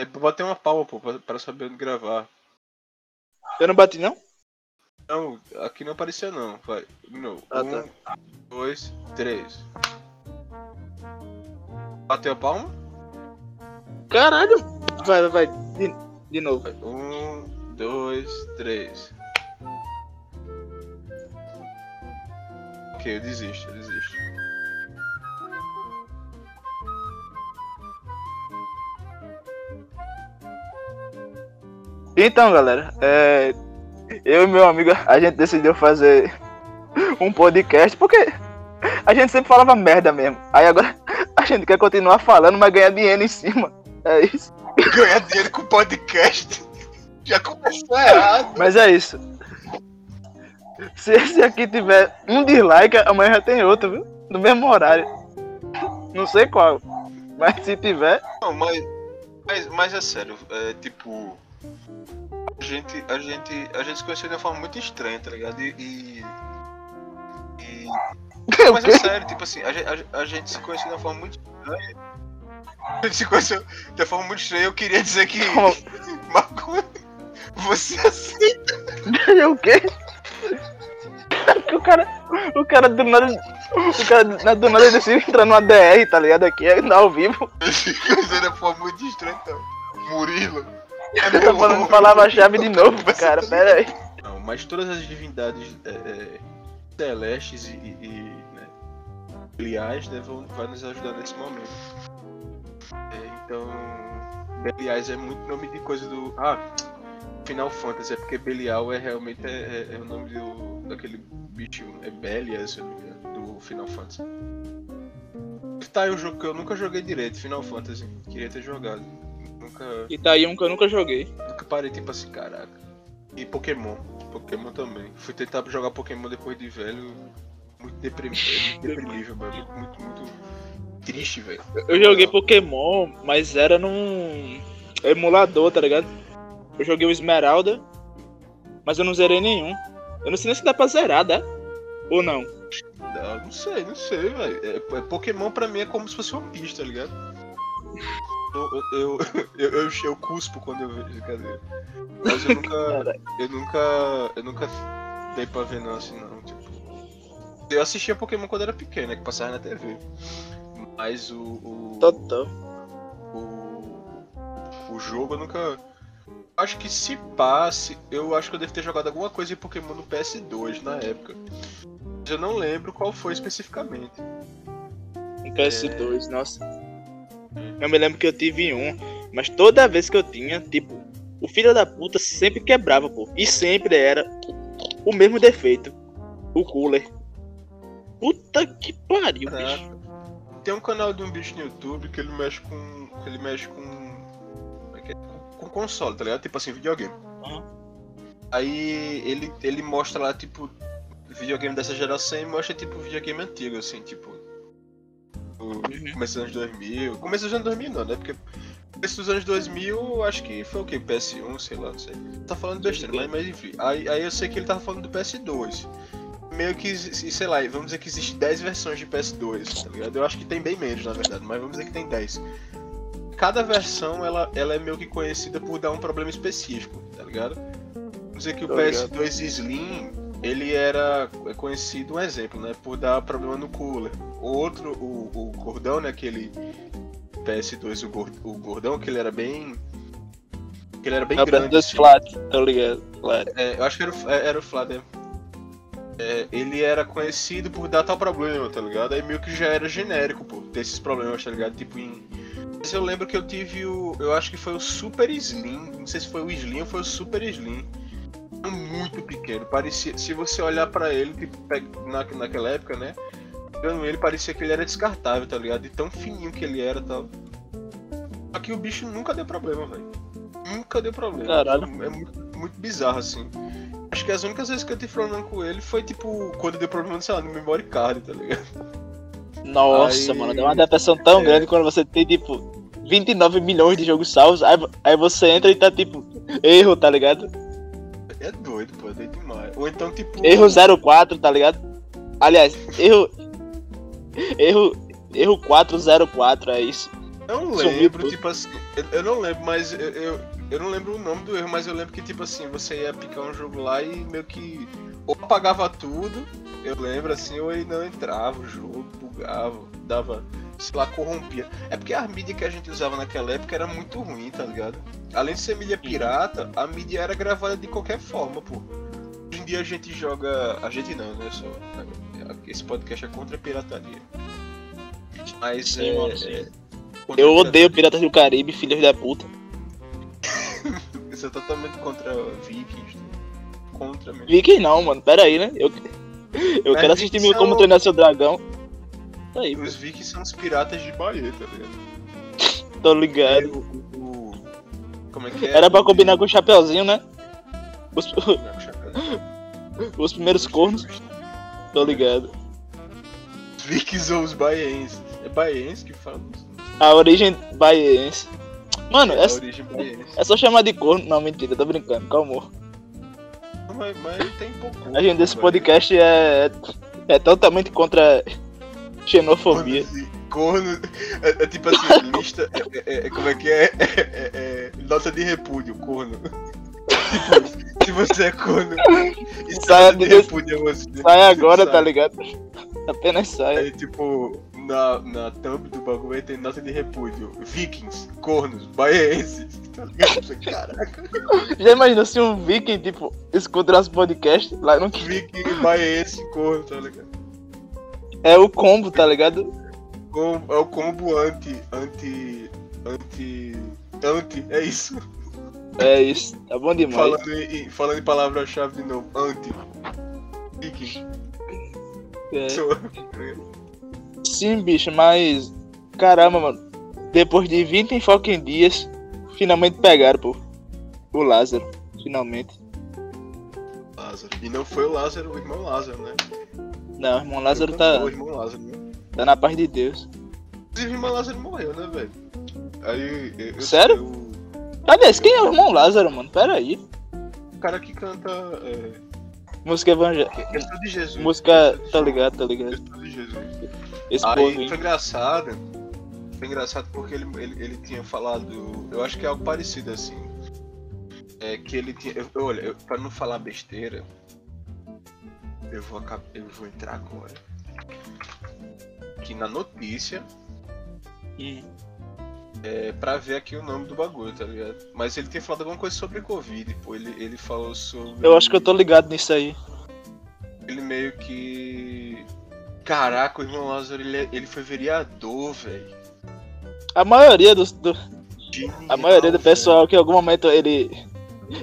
É bater uma palma, pô, pra, pra saber onde gravar. Eu não bati, não? Não, aqui não apareceu não. Vai. No. Ah, um, tá. dois, três. Bateu a palma? Caralho! Vai, vai, vai. De, de novo. Um, dois, três. Ok, eu desisto, eu desisto. Então, galera, é, eu e meu amigo, a gente decidiu fazer um podcast porque a gente sempre falava merda mesmo. Aí agora a gente quer continuar falando, mas ganhar dinheiro em cima. É isso. Ganhar dinheiro com podcast. Já começou errado. Mas é isso. Se esse aqui tiver um dislike, amanhã já tem outro, viu? No mesmo horário. Não sei qual. Mas se tiver. Não, mas, mas, mas é sério, é tipo. A gente, a gente, a gente se conheceu de uma forma muito estranha, tá ligado? E. e, e- mas é sério, tipo assim, a, gente- a, a gente se conheceu de uma forma muito estranha. A gente se conheceu de uma forma muito estranha. Eu queria dizer que. Maconha, você aceita. o quê? O cara. O cara do nada. O cara do nada decidiu entrar numa DR, tá ligado? Aqui, ao vivo. A gente se conheceu de uma forma muito estranha, então. Murilo. É Tá meu falando palavra-chave de novo, cara. Pera aí. Não, mas todas as divindades é, é, celestes e, e, né, Beliais né, vão, vai nos ajudar nesse momento. É, então, Beliais é muito nome de coisa do. Ah, Final Fantasy, é porque Belial é realmente é, é- é o nome do, daquele bichinho, é Belias, se eu não me engano, do Final Fantasy. Tá aí um jogo que eu nunca joguei direito, Final Fantasy. Queria ter jogado. Nunca. E tá aí um que eu nunca joguei. Nunca parei tipo assim, caraca. E Pokémon. Pokémon também. Fui tentar jogar Pokémon depois de velho. Muito deprimente, muito deprimível, mano. Muito, muito, muito triste, velho. Eu joguei Pokémon, mas era num emulador, tá ligado? Eu joguei o Esmeralda, mas eu não zerei nenhum. Eu não sei nem se dá pra zerar, dá? Ou não? Não, não sei, não sei, velho. É, é- Pokémon pra mim é como se fosse One Piece, tá ligado? Eu, eu, eu, eu, cuspo quando eu vejo, cadê? Mas eu nunca. Eu nunca. Eu nunca dei pra ver não assim não. Tipo. Eu assistia Pokémon quando era pequeno, né? Que passava na TV. Mas o. o... Total. o, o jogo eu nunca. Acho que se passe, eu acho que eu devo ter jogado alguma coisa de Pokémon no PS2 na época. Mas eu não lembro qual foi especificamente. Um PS2, nossa. Eu me lembro que eu tive um, mas toda vez que eu tinha, tipo, o filho da puta sempre quebrava, pô. E sempre era o mesmo defeito. O cooler. Puta que pariu, Caraca. bicho. Tem um canal de um bicho no YouTube que ele mexe com. ele mexe com. como é que é? Com, console, tá ligado? Tipo assim, videogame. Aham. Aí ele, ele mostra lá, tipo, videogame dessa geração e mostra tipo videogame antigo, assim, tipo. O Uhum. começo dos anos 2000. Começo dos anos 2000 não, né? Porque começo dos anos 2000, acho que foi o quê? PS1, sei lá, não sei. Tá falando besteira, mas, mas enfim. Aí, aí eu sei que ele tava falando do PS2. Meio que, sei lá, vamos dizer que existe 10 versões de PS2, tá ligado? Eu acho que tem bem menos, na verdade, mas vamos dizer que tem 10. Cada versão, ela, ela é meio que conhecida por dar um problema específico, tá ligado? Vamos dizer que o Tô ligado. PS2 Slim, ele era conhecido, um exemplo, né? Por dar problema no cooler. O outro, o, o gordão, né? Aquele PS2, o, gor- o gordão, que ele era bem... Que ele era bem É o grande. PS2 assim. flat, tá ligado? Flat. É, eu acho que era, o- é, era o Flávio. é. É, ele era conhecido por dar tal problema, tá ligado? Aí meio que já era genérico, pô, ter esses problemas, tá ligado? Tipo em. Mas eu lembro que eu tive o. Eu acho que foi o Super Slim. Não sei se foi o Slim ou foi o Super Slim. Muito pequeno. Parecia. Se você olhar pra ele, tipo, na, naquela época, né? Olhando ele, parecia que ele era descartável, tá ligado? De tão fininho que ele era e tal. Que o bicho nunca deu problema, velho. Nunca deu problema. Caralho. É muito, muito bizarro, assim. Acho que as únicas vezes que eu tive problema com ele foi, tipo, quando deu problema, sei lá, no memory card, tá ligado? Nossa, Aí- mano, dá uma depressão tão É. grande quando você tem, tipo, 29 milhões de jogos salvos, aí, aí você entra e tá, tipo, erro, tá ligado? É doido, pô, é doido demais. Ou então, tipo. Erro 04, tá ligado? Aliás, erro. Erro. Erro 404, é isso. Eu não Sumiu lembro, tudo. tipo assim. Eu, eu não lembro, mas eu, eu, eu não lembro o nome do erro, mas eu lembro que, tipo assim, você ia picar um jogo lá e meio que. Ou apagava tudo, eu lembro assim, ou aí não entrava o jogo, bugava, dava. Sei lá, corrompia. É porque a mídia que a gente usava naquela época era muito ruim, tá ligado? Além de ser mídia pirata, a mídia era gravada de qualquer forma, pô. Hoje em dia a gente joga. A gente não, né? Só. Esse podcast é contra a pirataria. Mas Sim, é. mano, sim. é Eu odeio Piratas do Caribe, filhos da puta. Isso é totalmente contra Vikings. Contra mesmo. Viking não, mano. Pera aí, né? Eu, eu Mas quero assistir Vikings meu Como Treinar Seu Dragão. Tá aí, Os Vikings são os piratas de Bahia, tá ligado? tô É, ligado. o, o- Como é que é? Era pra combinar com o Chapeuzinho, né? Os, os primeiros cornos, tô ligado. Os Vikings ou os baienses. É baiense que fala isso. A origem baiense. Mano, é é, é só chamar de corno. Não, mentira, tô brincando, calma. Mas, mas tem pouco. A gente desse podcast é, é totalmente contra xenofobia. Corno, assim, Corno. É, é tipo assim, lista. É, é- é- como é que é? É, é- é nota de repúdio, corno. Tipo, se você é corno. Nota de repúdio é você. Sai agora, Sai. tá ligado? Apenas sai. Aí, tipo, na, na thumb do bagulho tem nota de repúdio. Vikings, cornos, baienses. Tá ligado? Caraca. Já imaginou se um viking, tipo, escuta nosso podcast lá no Viking, baiense, corno, tá ligado? É o combo, tá ligado? É o combo anti. Anti. Anti. Anti, é isso. É isso, tá bom demais. Falando em, falando em palavra-chave de novo. Anti. Viking. É. Sim, bicho, mas. Caramba, mano. Depois de 20 fucking dias, finalmente pegaram, pô. O Lázaro. Finalmente. Lázaro. E não foi o Lázaro, o irmão Lázaro, né? Não, o irmão Lázaro tá, O irmão Lázaro, né? tá na paz de Deus. Inclusive, o irmão Lázaro morreu, né, velho? Aí. eu- eu- Sério? eu- Aliás, quem é o irmão Lázaro, mano? Pera aí. o cara que canta. É, Música evangélica. sou de Jesus. Música. Sou de Tá ligado, tá ligado. sou de Jesus. Esse Aí foi engraçado. Foi engraçado porque ele, ele, ele tinha falado. Eu acho que é algo parecido assim. É que ele tinha. eu- olha, eu, pra não falar besteira, eu vou, eu vou entrar agora. Que na notícia Hum. é pra ver aqui o nome do bagulho, tá ligado? Mas ele tinha falado alguma coisa sobre Covid, pô. Ele, ele falou sobre. Eu acho que eu tô ligado nisso aí. Ele meio que. Caraca, o irmão Lázaro, ele, é- ele foi vereador, velho. A maioria dos. Do, a Genial, maioria do pessoal que em algum momento ele.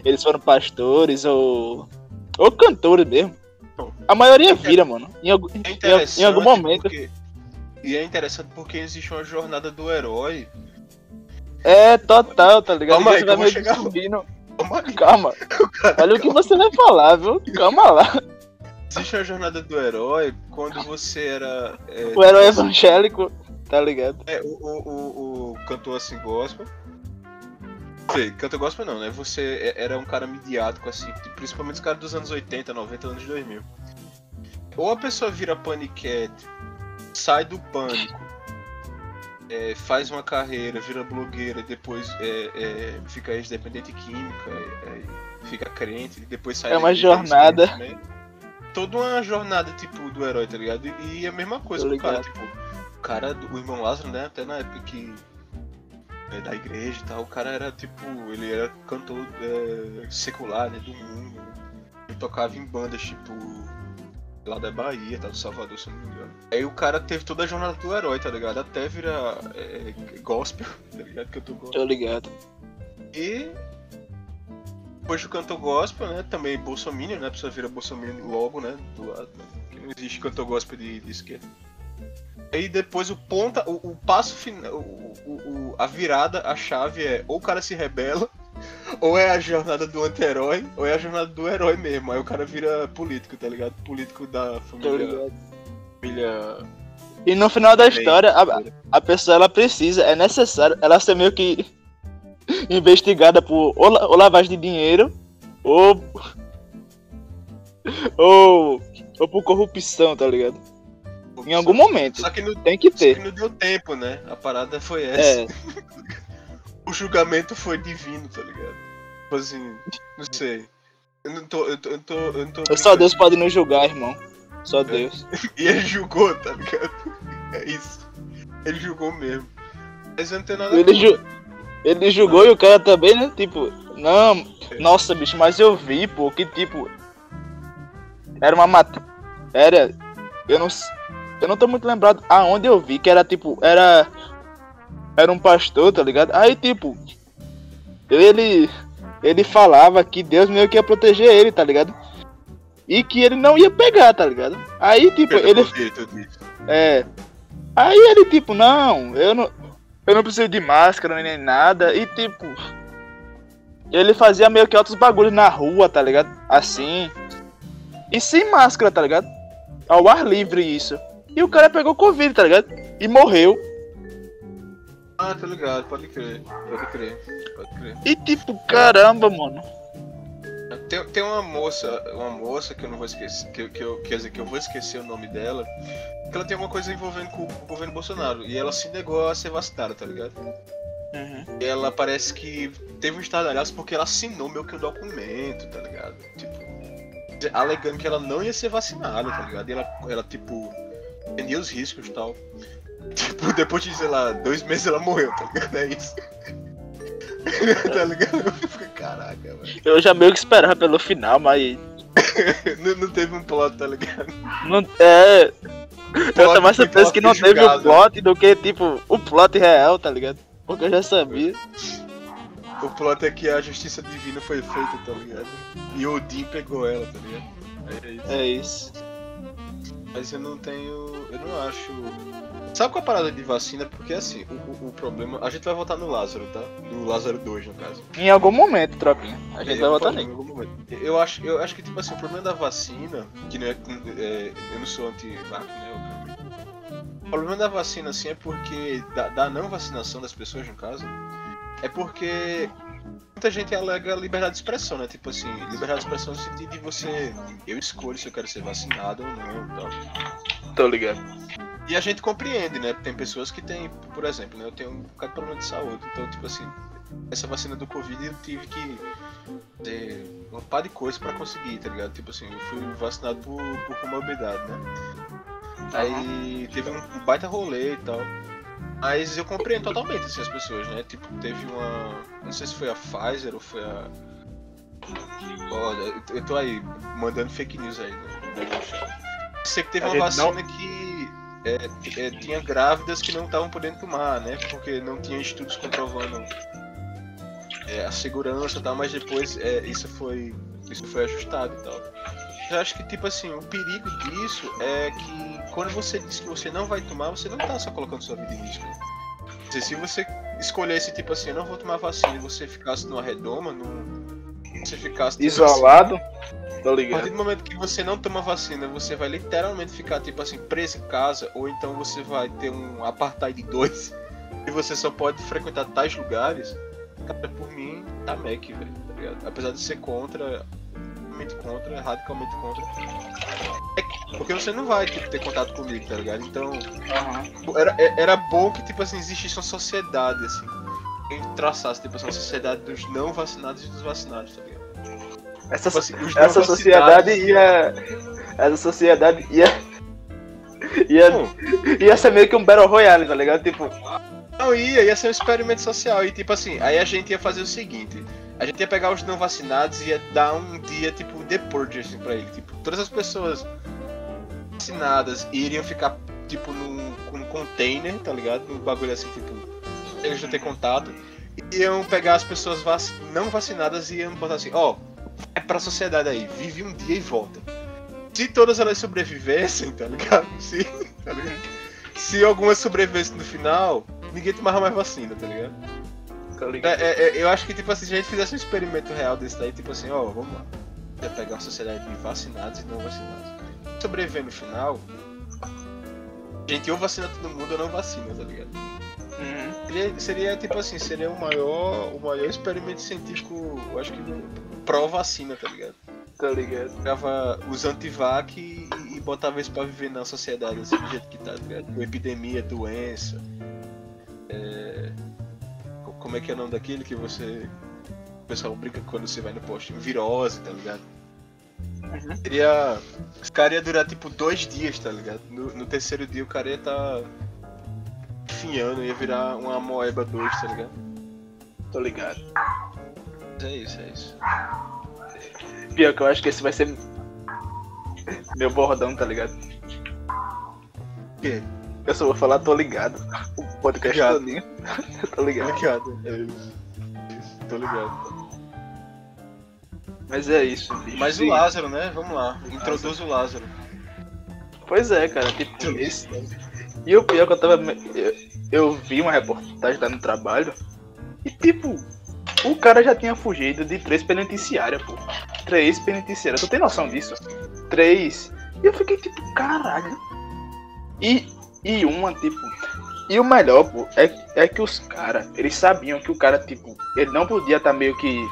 Eles foram pastores ou. Ou cantores mesmo. A maioria vira, mano. Em, algum- É em, algum momento. porque- E é interessante porque existe uma jornada do herói. É total, tá ligado? Calma aí, você vai meio chegar subindo. Calma Calma. cara. Olha o que você vai falar, viu? Calma lá. Existe uma jornada do herói quando você era. É, O herói evangélico, tá ligado? é, o, o, o, o cantor assim gospel. Sei, cantor gospel não, né? Você é- era um cara midiático, assim, principalmente os caras dos anos 80, 90, anos 2000. Ou a pessoa vira paniquete, sai do pânico, é, faz uma carreira, vira blogueira, depois é, é, fica ex-dependente química, é, é, fica crente, depois sai É uma jornada. crente, né? Toda uma jornada, tipo, do herói, tá ligado? E, e a mesma coisa com o cara, tipo, o cara, o irmão Lázaro, né? Até na época que é, da igreja e tal, o cara era tipo, ele era cantor é, secular, né, do mundo. Ele tocava em bandas tipo lá da Bahia, tá, do Salvador, se eu não me engano. Aí o cara teve toda a jornada do herói, tá ligado? Até virar é, gospel, tá ligado? Cantor gospel. Tô ligado. E depois do cantor gospel, né? Também Bolsonaro, né? A pessoa vira Bolsonaro logo, né? Do lado, né? Que não existe cantor gospel de, de esquerda. Aí depois o ponta, o, o passo final, o, o- a virada, a chave é ou o cara se rebela, ou é a jornada do anti-herói, ou é a jornada do herói mesmo. Aí o cara vira político, tá ligado? Político da família. família E no final da história, a, a pessoa ela precisa, é necessário ela ser meio que investigada por ou, la- ou lavagem de dinheiro ou ou ou por corrupção, tá ligado? Em algum momento. Só que não, Tem que só ter. que não deu tempo, né? A parada foi essa. É, O julgamento foi divino, tá ligado? Tipo assim, não sei. Eu não tô. Eu, tô, eu, tô, eu tô só brincando. Deus pode nos julgar, irmão. Só Deus. E ele julgou, tá ligado? É isso. Ele julgou mesmo. Mas eu não tenho nada Ele, ju ele julgou e o cara também, né? Tipo, não, nossa, bicho, mas eu vi, pô, que tipo. Era uma matéria. Era. Eu não. s- Eu não tô muito lembrado aonde eu vi, que era tipo. Era. Era um pastor, tá ligado? Aí, tipo. Ele. Ele falava que Deus meio que ia proteger ele, tá ligado? E que ele não ia pegar, tá ligado? Aí, tipo, ele. disso. É. Aí ele, tipo, não, eu não. Eu não preciso de máscara nem nada. E tipo. Ele fazia meio que outros bagulhos na rua, tá ligado? Assim. E sem máscara, tá ligado? Ao ar livre isso. E o cara pegou Covid, tá ligado? E morreu. Ah, tô ligado, pode crer. Pode crer. Pode crer. E tipo, caramba, mano. Tem, tem uma moça, uma moça que eu não vou esquecer, que, que eu, quer dizer, que eu vou esquecer o nome dela, que ela tem alguma coisa envolvendo com, o governo Bolsonaro. E ela se negou a ser vacinada, tá ligado? Uhum. E ela parece que teve um estardalhaço porque ela assinou meio que um documento, tá ligado? Tipo, alegando que ela não ia ser vacinada, tá ligado? E ela, ela tipo, entendia os riscos e tal. Tipo, depois de, sei lá, dois meses ela morreu, tá ligado? É isso. tá ligado? Eu fiquei, caraca, velho. Eu já meio que esperava pelo final, mas. Não, não teve um plot, tá ligado? Não, é. Eu tô mais surpreso que não teve o julgado. plot do que, tipo, o plot real, tá ligado? Porque eu já sabia. O plot é que a justiça divina foi feita, tá ligado? E Odin pegou ela, tá ligado? É isso. É isso. Mas eu não tenho. Eu não acho. Sabe qual é a parada de vacina? Porque assim, o, o- problema. A gente vai votar no Lázaro, tá? No Lázaro 2, no caso. Em algum momento, tropinha. A gente É, vai votar em nele. algum momento. Eu acho, eu acho que, tipo assim, o problema da vacina, que não é. é, eu não sou anti-vac, né? obviamente. O problema da vacina, assim, é porque. Da, da não vacinação das pessoas, no caso, é porque. Muita gente alega liberdade de expressão, né? Tipo assim, liberdade de expressão no sentido de você. Eu escolho se eu quero ser vacinado ou não e tal. Tô ligado. E a gente compreende, né? Tem pessoas que têm, por exemplo, né? Eu tenho um bocado de problema de saúde, então, tipo assim, essa vacina do Covid eu tive que ter uma par de coisas pra conseguir, tá ligado? Tipo assim, eu fui vacinado por, por comorbidade, né? Aí teve um baita rolê e tal. Mas eu compreendo totalmente assim, as pessoas, né? Tipo, teve uma. Não sei se foi a Pfizer ou foi a. Olha, eu- tô aí mandando fake news aí negócio. Sei que teve uma gente não- vacina que é, é, tinha grávidas que não estavam podendo tomar, né? Porque não tinha estudos comprovando é, a segurança e tal, mas depois é, isso foi. Isso foi ajustado e tal. Eu acho que, tipo assim, o perigo disso é que quando você diz que você não vai tomar, você não tá só colocando sua vida em risco. Dizer, se você escolhesse, tipo assim, eu não vou tomar vacina e você ficasse numa redoma, num... você ficasse. tipo Isolado? Tô Assim, a ligado. partir do momento que você não toma vacina, você vai literalmente ficar, tipo assim, preso em casa, ou então você vai ter um apartheid 2 e você só pode frequentar tais lugares. Cara, por mim, tá Mac, velho, tá? Apesar de ser contra, radicalmente contra, radicalmente contra. É que- porque você não vai tipo, ter contato comigo, tá ligado? Então, Aham. era, é- era bom que, tipo assim, existisse uma sociedade, assim. Que traçasse, tipo assim, uma sociedade dos não vacinados e dos vacinados, tá ligado? Essa, Tipo assim, essa vacinados- sociedade ia. Essa sociedade ia. Ia, Não, ia ser meio que um Battle Royale, tá ligado? Tipo, Não ia, ia ser um experimento social. E tipo assim, aí a gente ia fazer o seguinte: a gente ia pegar os não vacinados e ia dar um dia, tipo, de purge assim, pra ele. Tipo, todas as pessoas vacinadas iriam ficar, tipo, num, num container, tá ligado? Num bagulho assim, tipo, eles não ter contato. E iam pegar as pessoas vac... não vacinadas e iam botar assim: ó, é pra sociedade aí, vive um dia e volta. Se todas elas sobrevivessem, tá ligado? Se, tá ligado? Se algumas sobrevivessem no final, ninguém tomava mais vacina, tá ligado? Tá É, é, é, eu acho que, tipo assim, se a gente fizesse um experimento real desse daí, tipo assim, ó, vamos lá. Ia pegar uma sociedade de vacinados e não vacinados. Sobreviver no final, a gente ou vacina todo mundo ou não vacina, tá ligado? Uhum. Seria, seria, tipo assim, seria o maior, o maior experimento científico, eu acho que pró-vacina, tá ligado? Tá ligado? Pegava os antivac e, e botava isso pra viver na sociedade assim, do jeito que tá, tá ligado? Com epidemia, doença. É... Como é que é o nome daquele que você. O pessoal brinca quando você vai no posto? Virose, tá ligado? Uhum. Seria. Esse cara ia durar tipo dois dias, tá ligado? No, no terceiro dia o cara ia tá. Finhando, ia virar uma moeba 2, tá ligado? Tô ligado. É isso, é isso. Pior que eu acho que esse vai ser meu bordão, tá ligado? O quê? Eu só vou falar, tô ligado. O podcast Ligado. todinho. tô ligado. Ligado, é isso. Isso, Tô ligado. Mas é isso, bicho. Mas o Sim. Lázaro, né? Vamos lá. Introduz o Lázaro. Pois é, cara, tipo, esse. E o pior que eu tava. Eu, eu vi uma reportagem lá no trabalho. E tipo, o cara já tinha fugido de três penitenciárias, pô. Três penitenciárias. Tu tem noção disso? Três. E eu fiquei tipo, caralho. E, e uma, tipo. E o melhor, pô, é, é que os caras, eles sabiam que o cara, tipo, ele não podia estar meio que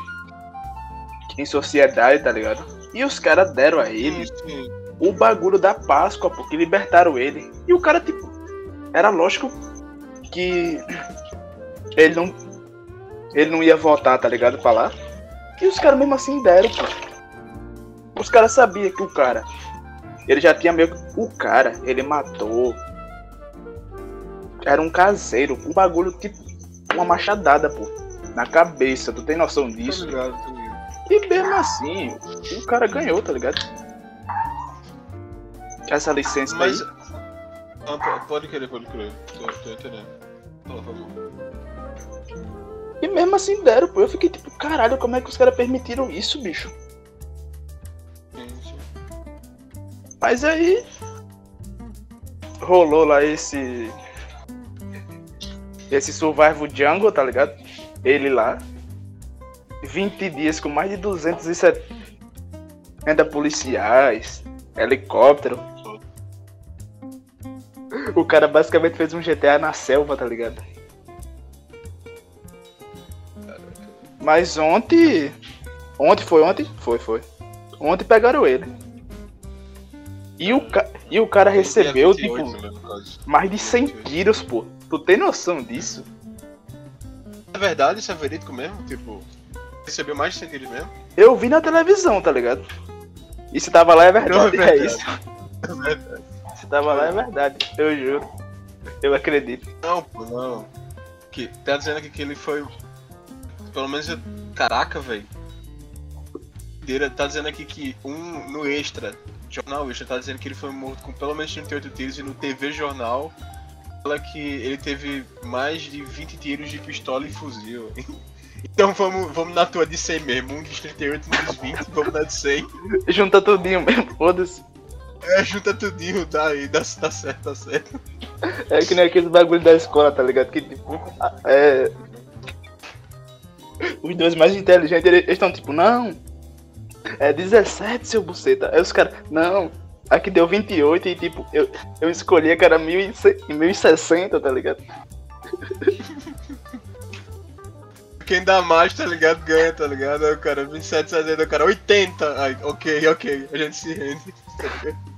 em sociedade, tá ligado? E os caras deram a ele sim. o bagulho da Páscoa, pô, que libertaram ele. E o cara, tipo, era lógico que ele não. Ele não ia voltar, tá ligado? Pra lá. E os caras mesmo assim deram, pô. Os caras sabiam que o cara. Ele já tinha meio que. O cara, ele matou. Era um caseiro. Um bagulho tipo. Uma machadada, pô. Na cabeça. Tu tem noção Tô disso? ligado, tô ligado. E mesmo assim, o cara ganhou, tá ligado? Essa licença Mas. aí. Ah, po- pode querer, pode querer. Tô, tô entendendo. Fala, por favor. E mesmo assim deram, pô. Eu fiquei tipo, caralho, como é que os caras permitiram isso, bicho? Sim. Mas aí. Rolou lá esse. Esse Survival Jungle, tá ligado? Ele lá. 20 dias com mais de 270 policiais, helicóptero. O cara basicamente fez um GTA na selva, tá ligado? Mas ontem. Ontem foi ontem? Foi, foi. Ontem pegaram ele. E o, ca... e o cara recebeu, Dia 28, tipo, mais de 100 tiros, pô. Tu tem noção disso? É verdade, isso é verídico mesmo? Tipo, recebeu mais de 100 tiros mesmo? Eu vi na televisão, tá ligado? E se tava lá é verdade, é é, verdade. isso. É verdade. Se tava lá é verdade, eu juro. Eu acredito. Não, pô, não. Que, tá dizendo aqui que ele foi. Pelo menos. eu- Caraca, velho. Tá dizendo aqui que um no extra, jornal extra, tá dizendo que ele foi morto com pelo menos 38 tiros e no TV Jornal fala que ele teve mais de 20 tiros de pistola e fuzil. Então vamos, vamos na tua de 100 mesmo, um dos 38, um dos 20, vamos na de 100. Junta tudinho mesmo, foda-se. É, junta tudinho, dá aí, dá, dá certo, dá certo. É que nem aqueles bagulho da escola, tá ligado? Que tipo. É. Os dois mais inteligentes, eles estão tipo, não. É 17, seu buceta. Aí os caras, não. Aqui deu 28 e tipo, eu, eu escolhi que era 1060, 1060, tá ligado? Quem dá mais, tá ligado? Ganha, tá ligado? Aí o cara, 27, 60, o cara, 80. Aí, ok, ok, a gente se rende. tá ligado?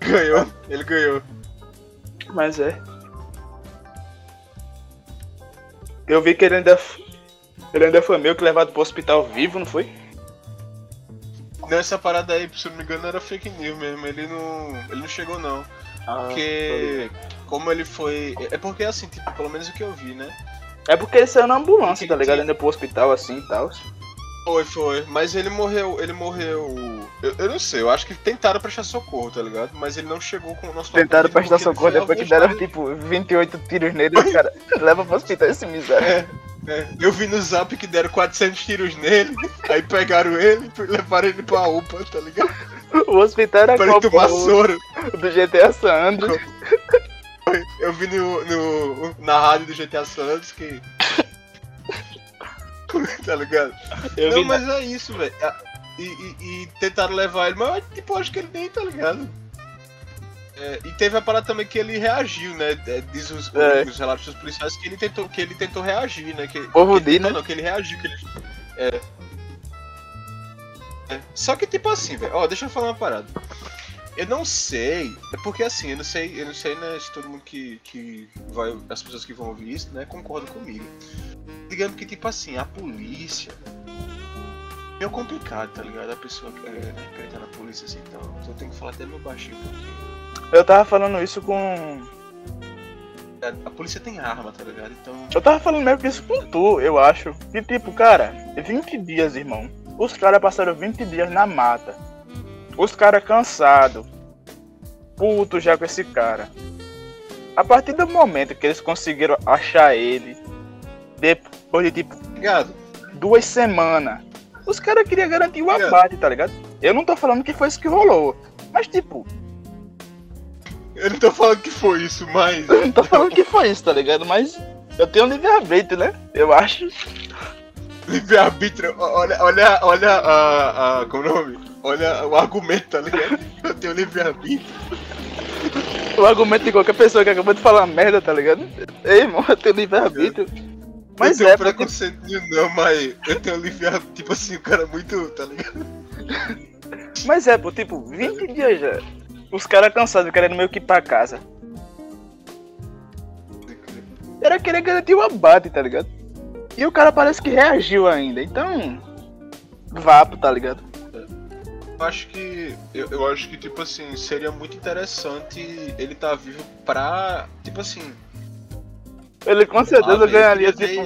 ganhou, ele ganhou. Mas é. Eu vi que ele ainda. Ele ainda foi meio que levado pro hospital vivo, não foi? Nessa parada aí, se não me engano, era fake news mesmo. Ele não. Ele não chegou não. Ah, Porque. Como ele foi. É porque assim, tipo, pelo menos o que eu vi, né? É porque ele saiu na ambulância, tá ligado? Ainda pro hospital assim e tal. Foi, foi. Mas ele morreu. Ele morreu. Eu, eu não sei, eu acho que tentaram prestar socorro, tá ligado? Mas ele não chegou com o nosso Tentaram prestar socorro depois que deram tipo 28 tiros nele o cara leva pro hospital esse miséria. É, eu vi no zap que deram 400 tiros nele, aí pegaram ele e levaram ele pra UPA, tá ligado? O hospital era Pra tomar pô? soro. Do GTA San Andreas. Eu vi no, no- na rádio do GTA Santos que. tá ligado? Eu não, mas é isso, velho. Ah, E, e- e tentaram levar ele, mas tipo, acho que ele nem tá ligado. É, e teve a parada também que ele reagiu, né? É, Diz os, É. os relatos dos policiais que ele tentou, que ele tentou reagir, né? Que, Povo que ele né? Não, que ele reagiu, que ele. É. É. Só que tipo assim, velho, ó, deixa eu falar uma parada. Eu não sei, é porque assim, eu não sei, eu não sei, né, se todo mundo que, que vai, as pessoas que vão ouvir isso, né, concordam comigo. Digamos que, tipo assim, a polícia é meio complicado, tá ligado? A pessoa que é, na polícia assim, então, eu tenho que falar até meu baixinho, porque Eu tava falando isso com. a, a polícia tem arma, tá ligado? Então, Eu tava falando mesmo que isso com tu, eu acho. Que tipo, cara, 20 dias, irmão. Os caras passaram 20 dias na mata. Os caras cansados. Puto já com esse cara. A partir do momento que eles conseguiram achar ele, depois de tipo ligado? duas semanas, os caras queriam garantir o abate, tá ligado? Eu não tô falando que foi isso que rolou. Mas tipo, Eu não tô falando que foi isso, mas. eu não tô falando que foi isso, tá ligado? Mas eu tenho livre-arbítrio, né? Eu acho. Livre-arbítrio, olha, olha, olha a, a. Como é o nome? Olha o argumento, tá ligado? Eu tenho livre-arbítrio. O argumento de qualquer pessoa que acabou de falar merda, tá ligado? Ei, irmão, eu tenho livre-arbítrio. Mas eu é, tenho porque, preconceito nenhum, não, mas eu tenho livre-arbítrio. Tipo assim, o cara é muito. Tá ligado? mas é, pô, tipo, 20 dias já. Os caras cansados, querendo meio que ir pra casa. Era querer garantir o abate, tá ligado? E o cara parece que reagiu ainda, então. Vapo, tá ligado? Eu acho que. Eu, eu acho que, tipo assim, seria muito interessante ele tá vivo pra. Tipo assim. Ele com certeza ganharia, tipo,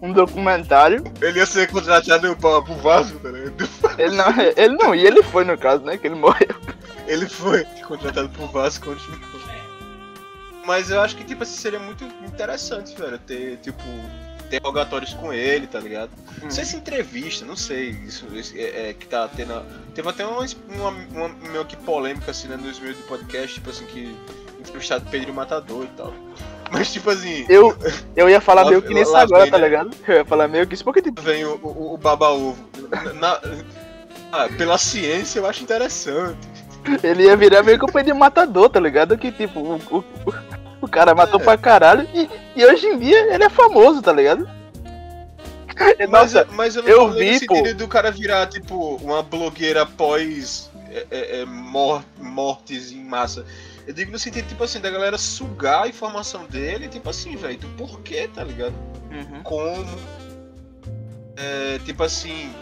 um, um documentário. Ele ia ser contratado pra, pro Vasco, tá ligado? Ele não, ele não ia, ele foi no caso, né? Que ele morreu. Ele foi contratado pro Vasco, continuou. Mas eu acho que, tipo assim, seria muito interessante, velho, ter, tipo, interrogatórios com ele, tá ligado? Não sei se entrevista, não sei. Isso, isso é, é que tá tendo. Teve até uma, uma, uma meio que polêmica assim, né, nos meios do podcast, tipo assim, que entrevistado Pedro Matador e tal. Mas tipo assim, Eu, eu ia falar Lá- meio que nisso agora, vem, tá né? ligado? Eu ia falar meio que isso, porque tipo, vem o, o, o baba-ovo. Na- ah, pela ciência eu acho interessante. ele ia virar meio que um de matador, tá ligado? Que tipo, o, o, o- cara matou É. pra caralho e, e hoje em dia ele é famoso, tá ligado? Mas, Nossa, mas eu não eu no vi, pô. sentido do cara virar, tipo, uma blogueira após é, é, é, mor- mortes em massa. Eu digo no sentido, tipo assim, da galera sugar a informação dele, tipo assim, velho, do porquê, tá ligado? Uhum. Como. É, tipo assim.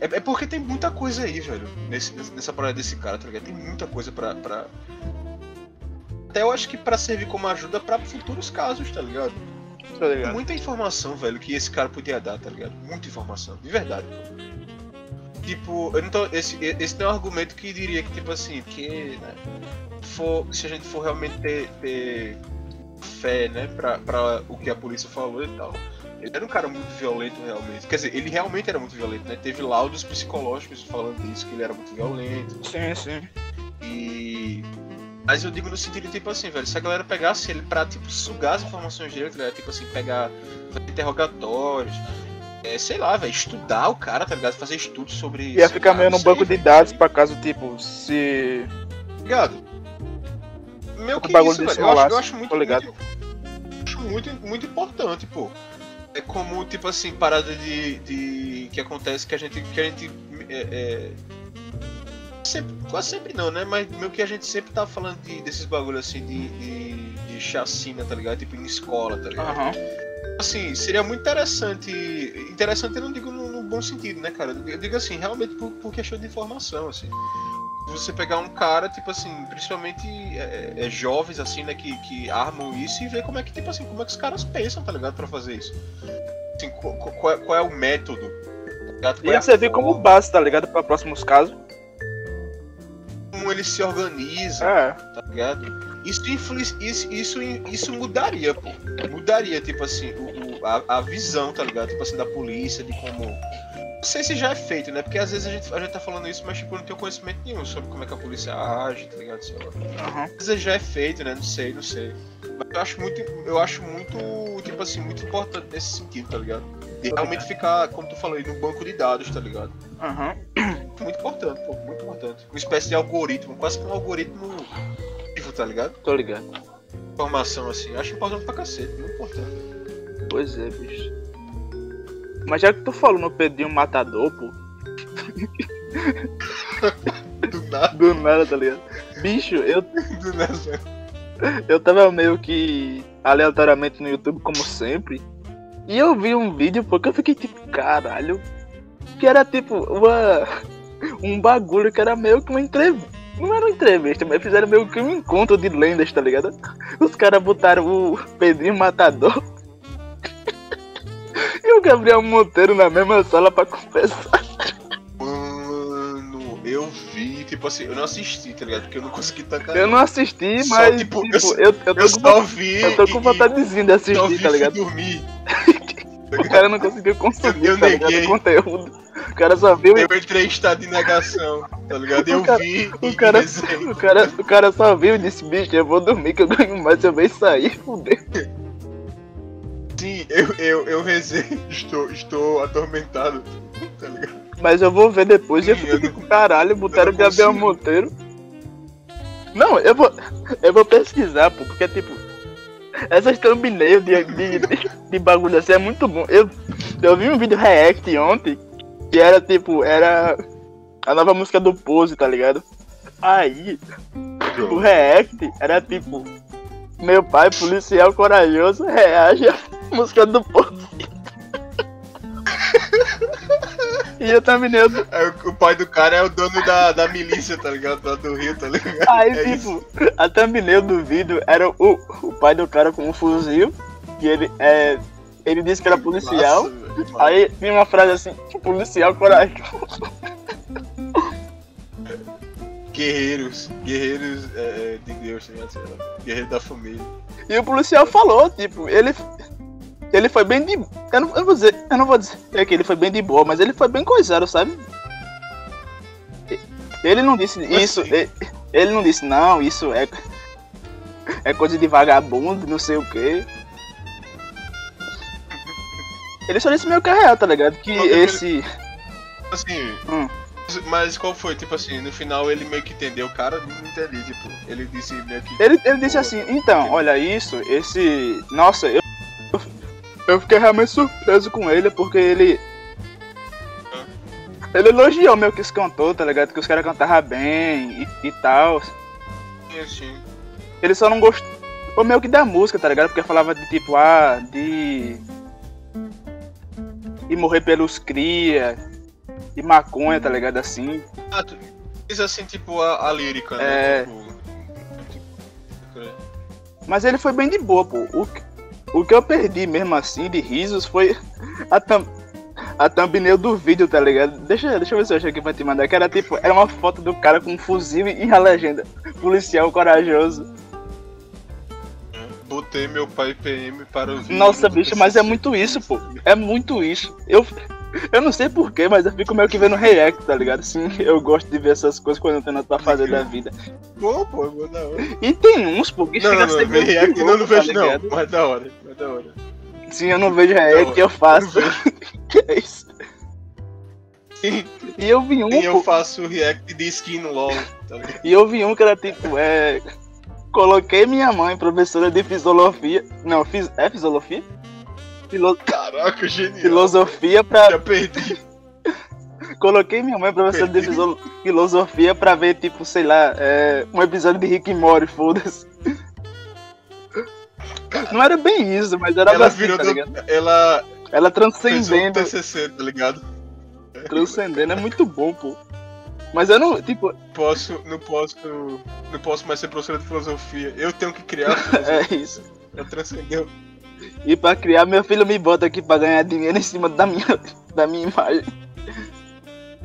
É, é porque tem muita coisa aí, velho, nesse, nessa parada desse cara, tá ligado? Tem muita coisa pra. pra... Até eu acho que pra servir como ajuda pra futuros casos, tá ligado? tá ligado? Muita informação, velho, que esse cara podia dar, tá ligado? Muita informação, de verdade. Tipo, eu não tô, esse, esse não é um argumento que diria que, tipo assim, que, né, for, se a gente for realmente ter, ter fé, né, pra, pra o que a polícia falou e tal. Ele era um cara muito violento, realmente. Quer dizer, ele realmente era muito violento, né? Teve laudos psicológicos falando disso, que ele era muito violento. Sim, sim. E. Mas eu digo no sentido, tipo assim, velho, se a galera pegasse ele pra, tipo, sugar as informações dele, ligado? Tipo assim, pegar fazer interrogatórios, é, sei lá, velho, estudar o cara, tá ligado? Fazer estudos sobre Ia ficar lá, meio sei, banco de dados pra caso, tipo, se. Ligado? Meu que isso, velho. Eu acho, eu acho muito, muito, acho muito, muito importante, pô. É como, tipo assim, parada de, de. que acontece que a gente. Que a gente é, é, sempre, quase sempre não, né? Mas meio que a gente sempre tá falando de, desses bagulhos assim de, de, de chacina, tá ligado? Tipo em escola, tá ligado? Aham. Assim, seria muito interessante. Interessante eu não digo no, no bom sentido, né, cara? Eu digo assim, realmente por, por questão de informação, assim. Você pegar um cara, tipo assim, principalmente é, é, jovens, assim, né, que, que armam isso e ver como é que, tipo assim, como é que os caras pensam, tá ligado? Pra fazer isso. Assim, qual, qual, é, qual é o método? tá? Qual é servir como base, tá ligado? Pra próximos casos. como eles se organizam. É. tá ligado? Isso, isso, isso, isso mudaria, pô. Mudaria, tipo assim, o, o- a, a visão, tá ligado? Tipo assim, da polícia, de como. Não sei se já é feito, né? Porque às vezes a gente, a gente tá falando isso, mas tipo, eu não tenho conhecimento nenhum sobre como é que a polícia age, tá ligado? Sei lá. Aham. Às vezes já é feito, né? Não sei, não sei. Mas eu acho muito, eu acho muito, tipo assim, muito importante nesse sentido, tá ligado? De realmente ficar, como tu falou aí, no banco de dados, tá ligado? Aham. Muito importante, pô, muito importante. Uma espécie de algoritmo, quase que um algoritmo vivo, tá ligado? Tô ligado. informação assim. Acho importante pra cacete, muito importante. Pois é, bicho. Mas já que tu falou no Pedrinho Matador, pô. Do nada. Do nada, tá ligado? Bicho, eu, Do nada. eu tava meio que aleatoriamente no YouTube, como sempre. E eu vi um vídeo, porque eu fiquei tipo, caralho. Que era tipo uma, um bagulho que era meio que uma entrevista. Não era uma entrevista, mas fizeram meio que um encontro de lendas, tá ligado? Os caras botaram o Pedrinho Matador Gabriel Monteiro na mesma sala pra confessar. Mano, eu vi, tipo assim, eu não assisti, tá ligado? Porque eu não consegui tancar. Eu não assisti, Só, mas tipo, tipo, eu- eu, eu, tô Eu com, só vi. eu tô com vontadezinha de assistir, tá ligado? fui dormir. O cara não conseguiu consumir, Eu tá ligado? O conteúdo. O cara só viu Eu entrei em estado de negação, tá ligado? Eu cara- vi o cara-. O cara, o cara só viu e disse, bicho, eu vou dormir que eu ganho mais, eu venho sair, fudeu. Sim, eu, eu, eu rezei, estou, estou atormentado, tá ligado? Mas eu vou ver depois e eu Sim, fico eu caralho, botaram o Gabriel. Monteiro. Não, eu vou. Eu vou pesquisar, pô, porque tipo. Essas thumbnails de, de, de, de bagulho assim é muito bom. Eu, eu vi um vídeo react ontem que era tipo, era a nova música do Pose, tá ligado? Aí, o react era tipo, meu pai, policial corajoso, reage música do Pose. E eu do, Aí o, pai do cara é o dono da, da milícia, tá ligado? Lá do Rio, tá ligado? Aí, É tipo, a thumbnail do vídeo era o, o pai do cara com um fuzil, que ele, é, ele disse que era policial. Nossa, velho. Aí vinha uma frase assim, policial corajoso. Guerreiros, guerreiros é, de Deus, tá ligado? Sei lá, Guerreiro da família. E o policial falou, tipo, ele. Ele foi bem de. Eu não, eu não vou dizer. Eu não vou dizer que ele foi bem de boa, mas ele foi bem coisado, sabe? Ele não disse isso. Ele, ele não disse, não, isso é. É coisa de vagabundo, não sei o quê. Ele só disse meio que é real, tá ligado? Que é esse. Assim, Hum. mas qual foi? Tipo assim, no final ele meio que entendeu, o cara não entendi, tipo, ele disse meio que. Ele, ele disse assim, então, olha isso, esse. Nossa, eu. Eu fiquei realmente surpreso com ele, porque ele. Ele elogiou meio que os cantou, tá ligado? Que os caras cantavam bem e, e tal. Assim, assim. Ele só não gostou. Foi meio que da música, tá ligado? Porque falava de tipo, ah, de. E morrer pelos cria. E maconha, tá ligado? Assim. Ah, tu diz assim, tipo, a, a lírica, né? É. Tipo, tipo, Mas ele foi bem de boa, pô. O, o que eu perdi mesmo assim de risos foi a, thumb, a thumbnail do vídeo, tá ligado? Deixa, deixa eu ver se eu acho aqui pra te mandar. Que era tipo, era uma foto do cara com um fuzil e a legenda. Policial corajoso. Botei meu pai PM para ouvir. Nossa, bicho, mas é muito isso, pô. É muito isso. Eu, eu não sei porquê, mas eu fico meio que vendo react, tá ligado? Sim, eu gosto de ver essas coisas quando eu não tenho nada pra fazer da vida. Pô, é da hora. E tem uns, pô, que Não, chega não, a ser não, meio react que não, não louco, tá vejo não, ligado? mas da hora, mas da hora. Sim, eu não vejo react, eu faço. Que é isso? Sim, E eu vi um, e eu pô, faço react de skin no LOL, tá ligado? E eu vi um que era tipo, é. Coloquei minha mãe, professora de filosofia. Não, fiz, é filosofia? Filo- Caraca, genial. filosofia pra. Já perdi. Coloquei minha mãe, professora de fiso- filosofia, pra ver, tipo, sei lá, é, um episódio de Rick e Morty, foda-se. Não era bem isso, mas era Ela assim, virou tá do? Ela Ela fez um transcendendo. TCC, tá ligado? Transcendendo é muito bom, pô. Mas eu não, tipo, Posso, não posso, não posso mais ser professora de filosofia. Eu tenho que criar é isso. Já transcendeu. E pra criar, meu filho me bota aqui pra ganhar dinheiro em cima da minha, da minha imagem.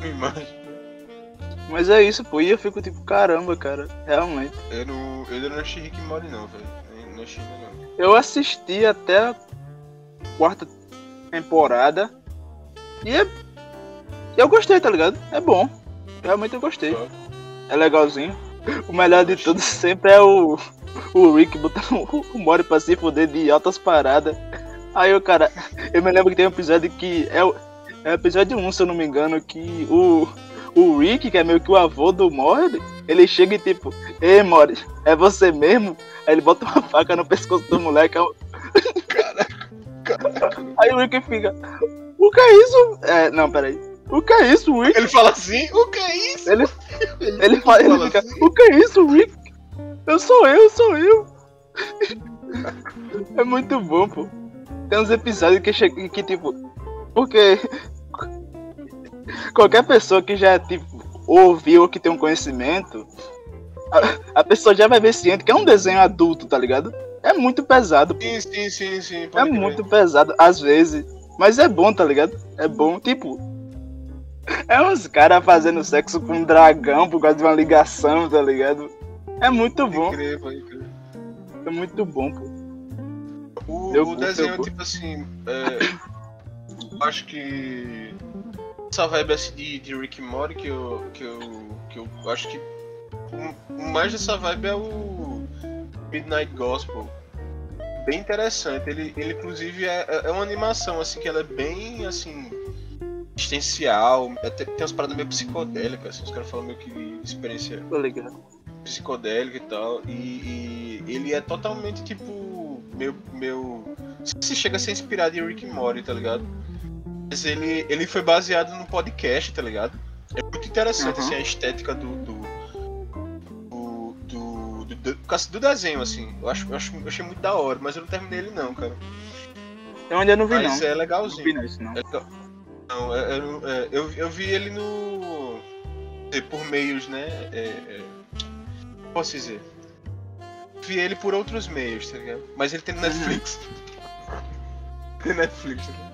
Imagem. Mas é isso, pô. E eu fico tipo, caramba, cara, realmente. Eu não, eu não achei Rick Morty não, velho. Não achei não. Eu assisti até a quarta temporada. E é. Eu gostei, tá ligado? É bom. Realmente eu gostei. Só. É legalzinho. O melhor de tudo sempre é o. O Rick botando o Mori pra se fuder de altas paradas. Aí o cara. Eu me lembro que tem um episódio que. É o, é episódio 1, se eu não me engano, que o. O Rick, que é meio que o avô do Mori, ele chega e tipo, Ei Mori, é você mesmo? Aí ele bota uma faca no pescoço do moleque. aí o- Aí o Rick fica. O que é isso? É, não, peraí. O que é isso, Rick? Ele fala assim, o que é isso? Ele, ele, fala, ele fala fica, assim. o que é isso, Rick? Eu sou eu, sou eu. É muito bom, pô. Tem uns episódios que chega que tipo. Porque. Qualquer pessoa que já, tipo, ouviu ou que tem um conhecimento, a, a pessoa já vai ver ciente que é um desenho adulto, tá ligado? É muito pesado, pô. Sim, sim, sim, sim. É muito pesado, às vezes. Mas é bom, tá ligado? É bom, tipo. É uns caras fazendo sexo com um dragão por causa de uma ligação, tá ligado? É muito bom, crer, crer. é muito bom, pô. O, Eu o curto, desenho, tipo assim, é, eu acho que essa vibe assim de, de Rick and Morty que eu, que eu, que eu acho que mais dessa vibe é o Midnight Gospel. Bem interessante. Ele, ele inclusive é, é uma animação assim que ela é bem assim existencial, até tem umas paradas meio psicodélicas, assim, os caras falam meio que experiência Tô ligado. Psicodélico e tal. E, e ele é totalmente tipo. Meu. meu se chega a ser inspirado em Rick and Morty, tá ligado? Mas ele, ele foi baseado no podcast, tá ligado? É muito interessante Uhum. assim, a estética do. do. do, do, do, do- do desenho, assim. Eu, acho, eu, acho, eu achei muito da hora, mas eu não terminei ele não, cara. Eu ainda não vi, Mas não. é Não legalzinho. vi, não, isso não. É. Não, é- é- é, eu, eu vi ele no. é, Por meios, né? É, é, posso dizer? Vi ele por outros meios, tá ligado? Mas ele tem. Netflix. tem Netflix, tá ligado?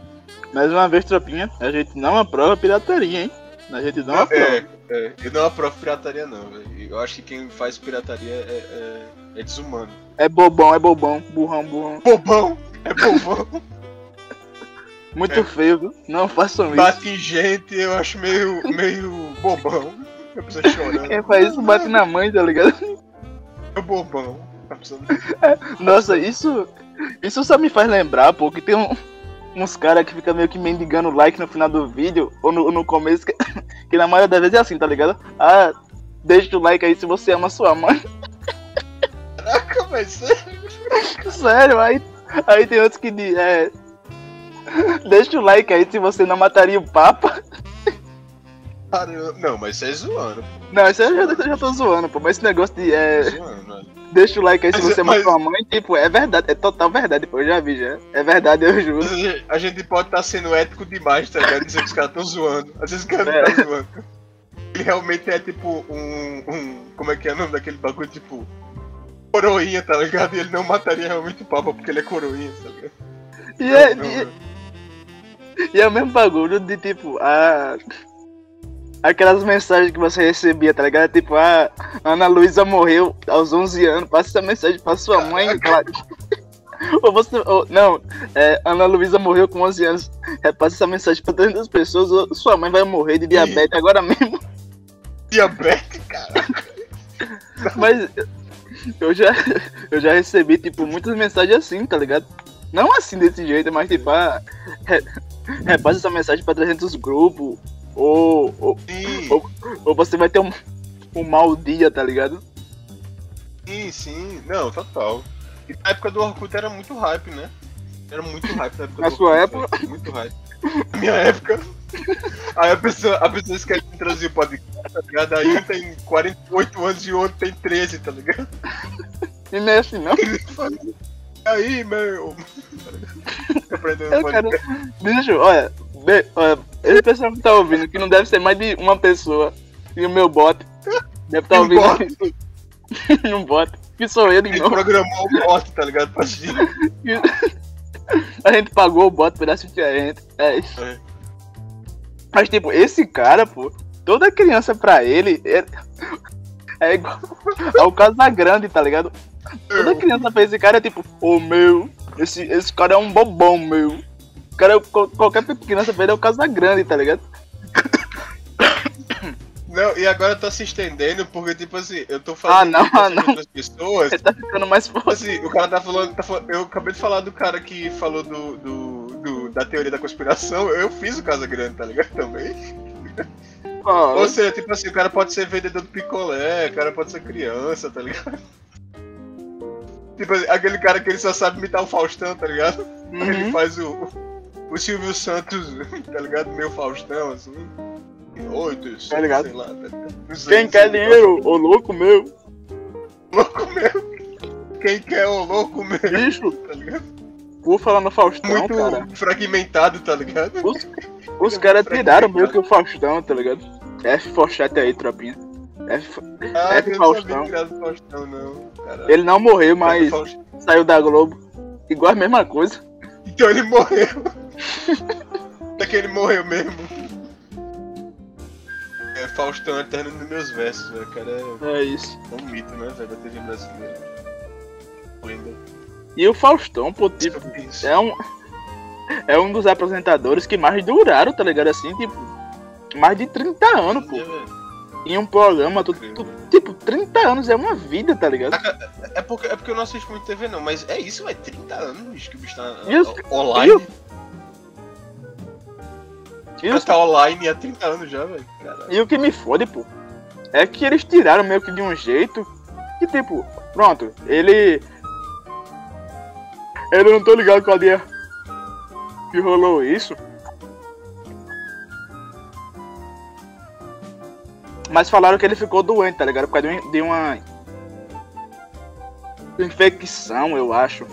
Mais uma vez, tropinha, a gente não aprova pirataria, hein? A gente não aprova. É, é, eu não aprovo pirataria, não, velho. Eu acho que quem faz pirataria é, é, é desumano. É bobão, é bobão, burrão, burrão. Bobão! É bobão! Muito É. feio, viu? Não façam isso. Bate em gente, eu acho meio, meio bobão. A pessoa chorando. Quem faz isso bate na mãe, tá ligado? É bobão. A pessoa- Nossa, isso. Isso só me faz lembrar, pô, que tem um- uns caras que ficam meio que mendigando like no final do vídeo, ou no, no começo, que, que na maioria das vezes é assim, tá ligado? Ah, deixa o like aí se você ama sua mãe. Caraca, mas Sério, aí, aí tem outros que dizem, é. Deixa o like aí se você não mataria o Papa. Caramba. Não, mas isso é zoando. Não, isso eu já, já tô zoando, pô. Mas esse negócio de é, pô. Zoando, velho. deixa o like aí se Mas- você ama mas- sua mãe, tipo, é verdade, é total verdade, pô. Eu já vi já. É verdade, eu juro. A gente pode estar sendo ético demais, tá ligado? Dizer que os caras estão zoando. Às vezes os caras É. não estão zoando. Ele realmente é tipo um, um. Como é que é o nome daquele bagulho? Tipo. Coroinha, tá ligado? E ele não mataria realmente o Papa porque ele é coroinha, tá ligado? E é, Não, e- não. E é o mesmo bagulho de tipo, a. Aquelas mensagens que você recebia, tá ligado? Tipo, a Ana Luísa morreu aos 11 anos, passa essa mensagem pra sua mãe. Ela... ou você. Ou, não, é, Ana Luísa morreu com 11 anos, repassa essa mensagem pra 300 pessoas, ou sua mãe vai morrer de diabetes agora mesmo. Diabetes, cara. Mas eu já, eu já recebi, tipo, muitas mensagens assim, tá ligado? Não assim desse jeito, mas tipo, ah, re, repassa essa mensagem pra 300 grupos, ou, ou, Sim, ou você vai ter um, um mau dia, tá ligado? sim, sim. Não, total. E na época do Orkut era muito hype, né? Era muito hype na época Na do sua Orkut, velho. Muito hype. Na minha época. Aí a pessoa, a pessoa esquece de introduzir o podcast, tá ligado? Aí um tem 48 anos e o outro tem 13, tá ligado? E não é assim, não. Ele fala, "E aí, meu. Aprendendo Eu quero. Bicho, olha, olha, esse pessoal que tá ouvindo, que não deve ser mais de uma pessoa, e o meu bot deve estar o ouvindo. bot? não bot. Que sou eu de Ele novo. programou o bot, tá ligado? Pra assistir. A gente pagou o bot pra assistir a gente. É isso. É. Mas, tipo, esse cara, pô, toda criança pra ele é, é igual ao Casagrande, tá ligado? Toda criança pra esse cara é tipo, ô meu, esse, esse cara é um bobão, meu. Cara, qual- qualquer criança ele é o Casagrande, tá ligado? Não, e agora tá se estendendo porque, tipo assim, eu tô Ah, fazendo não, ah, não. outras pessoas. Ele tá ficando mais forte. Assim, o cara tá falando, tá falando- Eu acabei de falar do cara que falou do, do, do- da teoria da conspiração. Eu fiz o Casa Grande, tá ligado? Também. Ó, Ou seja, tipo assim, o cara pode ser vendedor do picolé, o cara pode ser criança, tá ligado? Tipo assim, aquele cara que ele só sabe imitar o Faustão, tá ligado? Ele uhum. faz o. o Silvio Santos, tá ligado? Meu Faustão, assim. Oito, Tá ligado? sei lá. tá ligado? Sei, Quem quer dinheiro, ô louco meu, Louco mesmo. Quem quer o louco mesmo, bicho, tá ligado? por falar no Faustão, Muito cara. fragmentado, tá ligado? Os, os caras tiraram meio que o Faustão, tá ligado? F Fochete aí, tropinha. F, Ah, F não Faustão. Faustão, não. Ele não morreu, mas saiu da Globo. Igual a mesma coisa. Então ele morreu. Até que ele morreu mesmo. É Faustão eterno nos meus versos, velho. O cara é É isso. um mito, né, velho, da TV brasileira. Lenda. E o Faustão, pô, tipo, é um. É um dos apresentadores que mais duraram, tá ligado? Assim, tipo, mais de 30 anos, pô. É. Em um programa, tu, tu- tipo, 30 anos é uma vida, tá ligado? É porque, é porque eu não assisto muito TV, não, mas é isso, velho. 30 anos, que o bicho tá online. E, O os- cara tá online há 30 anos já, velho. E o que me fode, pô, é que eles tiraram meio que de um jeito que, tipo, pronto, ele. Eu não tô ligado qual dia que rolou isso. Mas falaram que ele ficou doente, tá ligado? Por causa de de uma infecção, eu acho.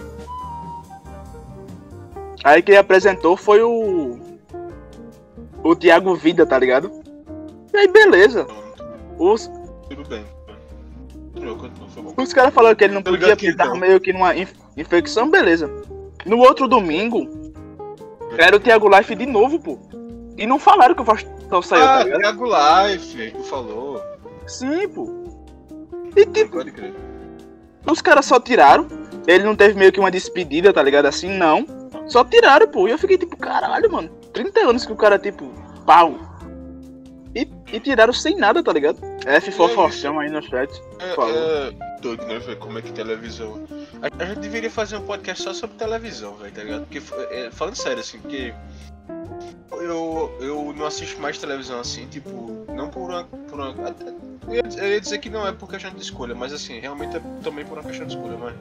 Aí quem apresentou foi o. O Thiago Vida, tá ligado? E aí, beleza. Os, Tudo bem. Foi bom. os caras falaram que ele não Tô podia porque tava não. meio que numa inf- infecção, beleza. No outro domingo, era o Thiago Life de novo, pô. E não falaram que o Faustão saiu, tá Ah, ligado? Thiago Life, tu falou. Sim, pô. E tipo, Pode crer. os caras só tiraram. Ele não teve meio que uma despedida, tá ligado? Assim, não. Só tiraram, pô. E eu fiquei tipo, caralho, mano. 30 anos que o cara, tipo, pau. E, e tiraram sem nada, tá ligado? F. Faustão aí no chat. É, Falou. é doido, né, velho? Como é que televisão. A, gente deveria fazer um podcast só sobre televisão, velho, tá ligado? Porque, é, falando sério, assim, porque. Eu, eu não assisto mais televisão assim, tipo, não por uma. Por uma até- eu, ia, eu ia dizer que não é por questão de escolha, mas assim, realmente é também por uma questão de escolha, mas.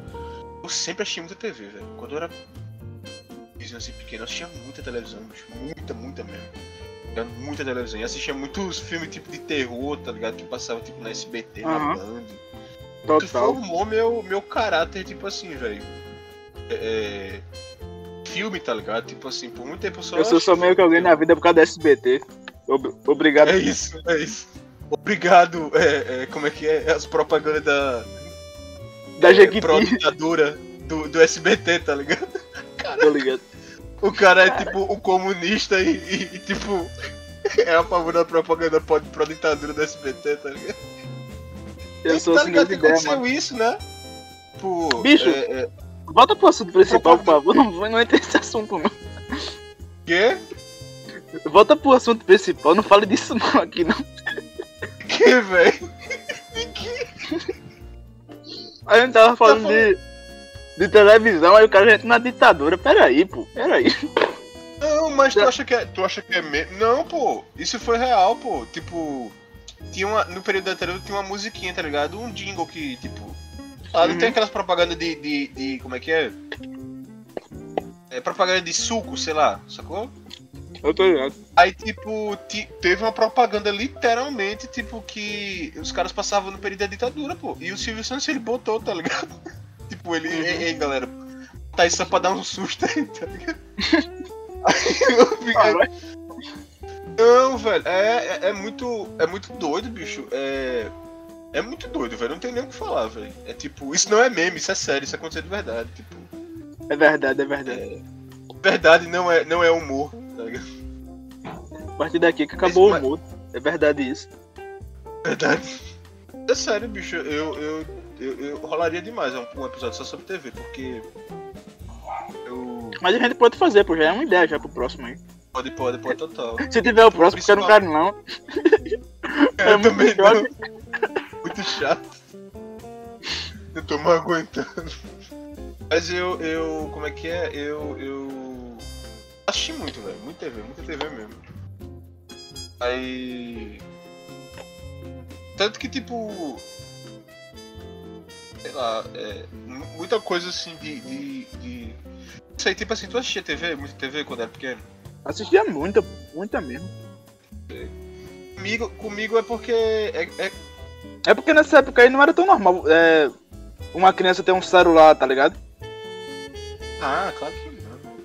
Eu sempre achei muita TV, velho. Quando eu era. Assim, pequeno, eu assistia muita televisão. Muita, muita mesmo. Muita televisão. E assistia muitos filmes tipo de terror, tá ligado? Que passava tipo na SBT, na Aham. Band. Que Total. formou meu, meu caráter, tipo assim, velho. É, filme, tá ligado? Tipo assim, por muito tempo eu só. Eu sou só meio que alguém na vida por causa da SBT. Ob- Obrigado. É isso, é isso. Obrigado, é, é, como é que é? As propagandas da. Da é, Jequiti. do, do SBT, tá ligado? Tô ligado. O cara é tipo o comunista e, e- e, tipo. É a favor da propaganda pró- pró-ditadura do SBT, tá ligado? Eu sou tá assim ligado que aconteceu mano. isso, né? Tipo, Bicho. É, é, Volta pro assunto principal, por favor. Não, não entra nesse assunto, não. quê? Volta pro assunto principal. Não fale disso não aqui, não. Que, velho? A gente tava falando Tá de, de televisão, aí o cara já entra na ditadura. Peraí, pô. Peraí. Não, mas tu acha que é. Tu acha que é mesmo? Não, pô. Isso foi real, pô. Tipo. Tinha uma. No período da televisão tinha uma musiquinha, tá ligado? Um jingle que, tipo. Ah, não Uhum. tem aquelas propagandas de, de, de. Como é que é? É propaganda de suco, sei lá, sacou? Eu tô ligado. Aí, tipo, ti- teve uma propaganda literalmente, tipo, que os caras passavam no período da ditadura, pô. E o Silvio Santos ele botou, tá ligado? tipo, ele. Uhum. Ei, ei, galera. Tá isso só pra dar um susto aí, tá ligado? aí eu fiquei. Não, velho, é, é, é muito. É muito doido, bicho. É. É muito doido, velho. Não tem nem o que falar, velho. É tipo, isso não é meme, isso é sério, isso aconteceu de verdade. Tipo, É verdade, é verdade. verdade não é, não é humor, tá ligado? A partir daqui que acabou Mas- o mundo. É verdade isso. Verdade. É sério, bicho, eu, eu, eu, eu rolaria demais um, um episódio só sobre TV, porque. Eu. Mas a gente pode fazer, pô. Já é uma ideia já pro próximo aí. Pode, pode, pode, total. Se tiver o próximo, porque eu não quero não. É Eu muito também não. Muito chato. Eu tô me aguentando. Mas eu, eu. Como é que é? Eu. Eu. Assisti muito, velho. Muita TV, muita TV mesmo. Aí. Tanto que, tipo. Sei lá, é, mu- muita coisa assim de, de, de Isso aí, tipo assim, tu assistia TV, muita TV quando era pequeno? Assistia muita, muita mesmo. Comigo, comigo é porque. É, é, É porque nessa época aí não era tão normal é, uma criança ter um celular, tá ligado? Ah, claro que não.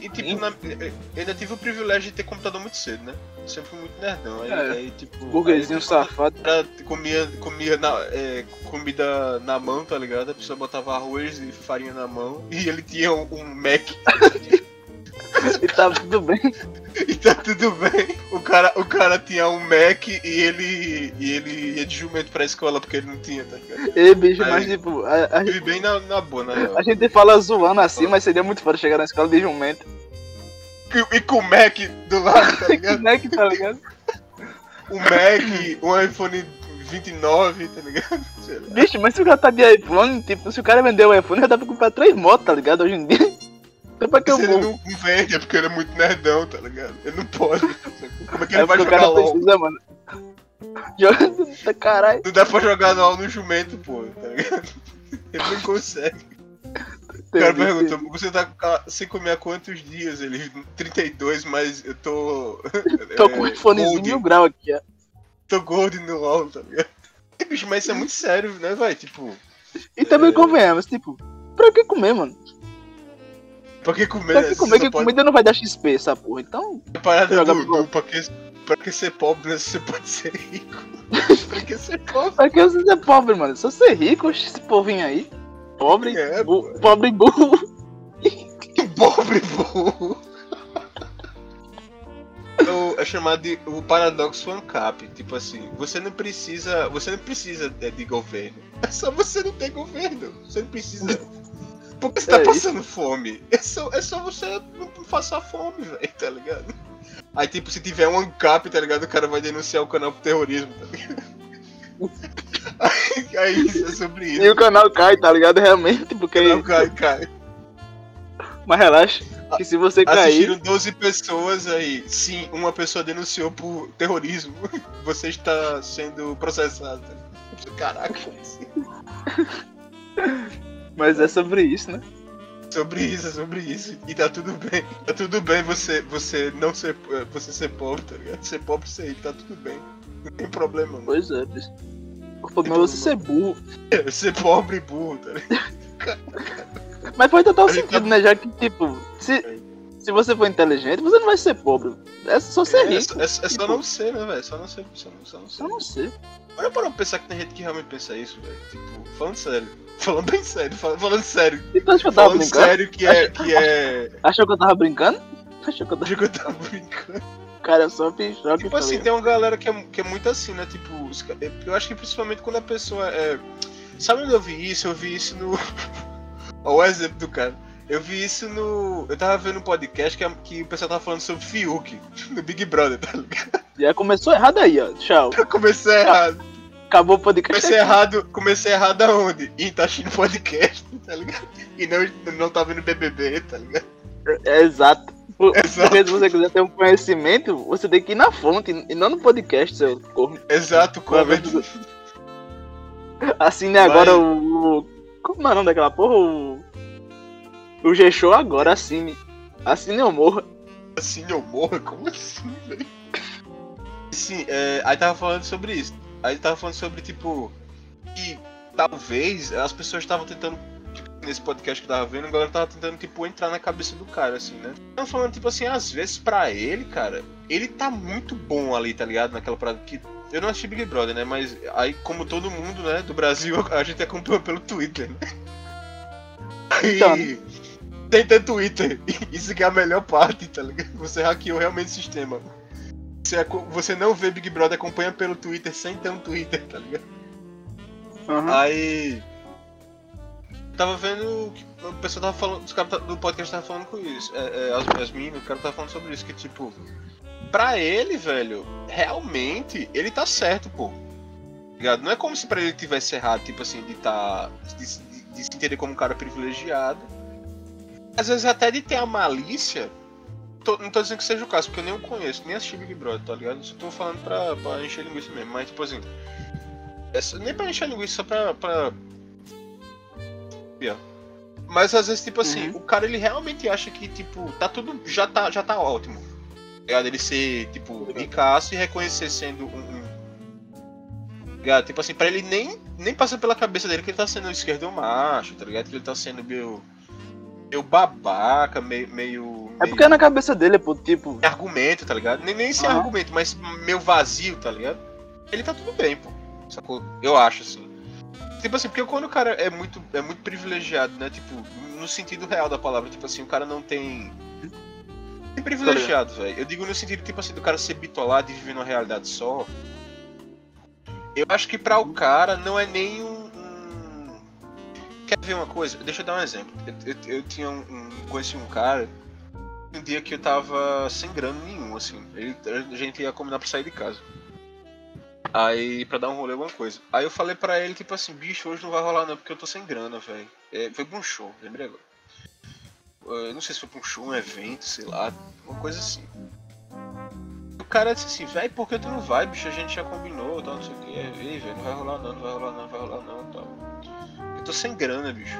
E tipo, na- eu ainda tive o privilégio de ter computador muito cedo, né? Sempre fui muito nerdão. Aí, É. aí, tipo. Burguesinho aí, safado. Era, comia, comia na, é, comida na mão, tá ligado? A pessoa botava arroz e farinha na mão e ele tinha um, um Mac E tava tudo bem. e tá tudo bem. O cara, o cara tinha um Mac e ele, e ele ia de jumento pra escola porque ele não tinha, tá ligado? E bicho, Aí- mas tipo, a, a, Vive bem na, na boa, real. a gente fala zoando assim, mas seria muito foda chegar na escola de jumento. E, com o Mac do lado, tá ligado? É que tá ligado? Um Mac, um iPhone 29, tá ligado? Bicho, mas se o cara tá de iPhone, tipo, se o cara vender o iPhone, já dá pra comprar três motos, tá ligado? Hoje em dia. Então pra que eu Se ele vou? não vende, é porque ele é muito nerdão, tá ligado? Ele não pode. Como é que É ele vai porque o jogar LOL? precisa, mano. Joga. tá Caralho. Não dá pra jogar LOL no jumento, pô, tá ligado? Ele não consegue. O cara perguntou, você tá sem comer há quantos dias? Ele, 32, mas eu tô. Tô com um é, iPhonezinho gold, mil grau aqui, ó. Tô gold no LOL, tá ligado? Bicho, mas isso é muito sério, né, vai? Tipo, E também É. convenhamos, tipo, pra que comer, mano? pra que comer? Pra né? que Você comer? Que pode- comida não vai dar XP, essa porra. Então, A parada do, do pra, que, pra que ser pobre, né? Você pode ser rico. pra que ser pobre? pra que você ser pobre, mano? Se você é rico, esse povinho aí. Pobre, É, bu- pobre burro. Pobre burro. O- É chamado de o paradoxo ANCAP. Tipo assim, você não precisa. Você não precisa é, de governo. É só você não ter governo. Você não precisa. Porque você tá É isso. passando fome. É só, é só você não passar fome, velho, tá ligado? Aí, tipo, se tiver um ANCAP, tá ligado? O cara vai denunciar o canal por terrorismo, tá ligado? Isso é sobre isso. E o canal cai, tá ligado? Realmente, porque. Não, cai, cai. Mas relaxa, que se você cair. Assistiram 12 pessoas aí. Sim, uma pessoa denunciou por terrorismo. Você está sendo processado. Caraca, Mas é sobre isso, né? sobre isso, é sobre isso. E tá tudo bem. Tá tudo bem você, você não ser. Você ser pobre, tá ligado? Ser pobre rico, tá tudo bem. Não tem problema, mano. Pois é, bicho. O problema é você ser burro. Ser pobre e burro, tá ligado? Mas faz total sentido, tá- né? Já que, tipo, se, se você for inteligente, você não vai ser pobre. É só ser É, é, rico. só- é, é só não ser, né, velho? Só não ser. Só não, só não ser. Só não ser. Olha para pensar que tem gente que realmente pensa isso, velho. Tipo, falando sério. Falando bem sério, falando, falando sério. Então acho que eu tava Falando brincando. sério que é. Que é. Achou que eu tava brincando? Achou que eu tava. Acho que eu tava brincando. Cara, eu sou pichoque. Tipo assim, tem uma galera que é, que é muito assim, né? Tipo, ca- eu acho que principalmente quando a pessoa é. Sabe onde eu vi isso? Eu vi isso no. Olha o exemplo do cara. Eu vi isso no. Eu tava vendo um podcast que, a- que o pessoal tava falando sobre Fiuk, no Big Brother, tá ligado? Já começou errado aí, ó. Tchau. Comecei errado. Acabou o podcast. Comecei errado, comecei errado aonde? Em tá assistindo podcast, tá ligado? E não, não tá vendo BBB, tá ligado? É. Por- Exato. Porque se você quiser ter um conhecimento, você tem que ir na fonte e não no podcast, seu corno. Exato, Vai ver como Assine agora o, o- Como é o nome daquela porra? O. O G-Show agora, assine. Assine ou morra. assim eu morro? Como assim, velho? Sim, é, aí tava falando sobre isso. Aí tava falando sobre, tipo, que talvez as pessoas estavam tentando, nesse podcast que eu tava vendo, a galera tava tentando, tipo, entrar na cabeça do cara, assim, né? Tava falando, tipo assim, às vezes pra ele, cara, ele tá muito bom ali, tá ligado? Naquela parada que. Eu não assisti Big Brother, né? Mas aí, como todo mundo, né, do Brasil, a gente acompanhou pelo Twitter, né? Então, né? tem até Twitter. Isso que é a melhor parte, tá ligado? Você hackeou realmente o sistema. Você, você não vê Big Brother, acompanha pelo Twitter sem ter um Twitter, tá ligado? Aham. Aí. Tava vendo. que O pessoal tava falando. Os caras tá- do podcast tava falando com isso. É, é, as, as minas, o cara tava falando sobre isso. Que tipo. Pra ele, velho, realmente, ele tá certo, pô. Ligado? Não é como se pra ele tivesse errado, tipo assim, de tá. De, de- de se entender como um cara privilegiado. Às vezes até de ter a malícia. Tô- não tô dizendo que seja o caso, porque eu nem o conheço, nem assisti Big Brother, tá ligado? Só tô falando pra, pra encher linguiça mesmo. Mas, tipo assim. É nem pra encher linguiça, só pra. pra... Mas às vezes, tipo assim, uhum. o cara ele realmente acha que, tipo, tá tudo. Já tá, já tá ótimo. Ligado? Ele ser, tipo, ricaço e reconhecer sendo um. ligado? Tipo assim, pra ele nem, nem passa pela cabeça dele que ele tá sendo esquerdo macho, tá ligado? Que ele tá sendo meio. meio babaca, meio. meio é porque é na cabeça dele, pô, tipo. Argumento, tá ligado? Nem, nem sem uhum. argumento, mas meio vazio, tá ligado? Ele tá tudo bem, pô. Sacou? Eu acho, assim. Tipo assim, porque quando o cara é muito, é muito privilegiado, né? Tipo, no sentido real da palavra, tipo assim, o cara não tem. Tem privilegiado, velho. Eu digo no sentido, tipo assim, do cara ser bitolado e viver numa realidade só. Eu acho que pra o cara não é nem um. um... Quer ver uma coisa? Deixa eu dar um exemplo. Eu, eu, eu tinha um, um. Conheci um cara. Um dia que eu tava sem grana nenhum, assim. Ele, a gente ia combinar pra sair de casa. Aí, pra dar um rolê, alguma coisa. Aí eu falei pra ele, tipo assim, bicho, hoje não vai rolar não, porque eu tô sem grana, velho. É, foi pra um show, lembrei agora. Eu não sei se foi pra um show, um evento, sei lá, uma coisa assim. O cara disse assim, velho, por que tu não vai, bicho? A gente já combinou, tal, não sei o que. Ei, velho, não vai rolar não, não vai rolar não, não vai rolar não, tal. Eu tô sem grana, bicho.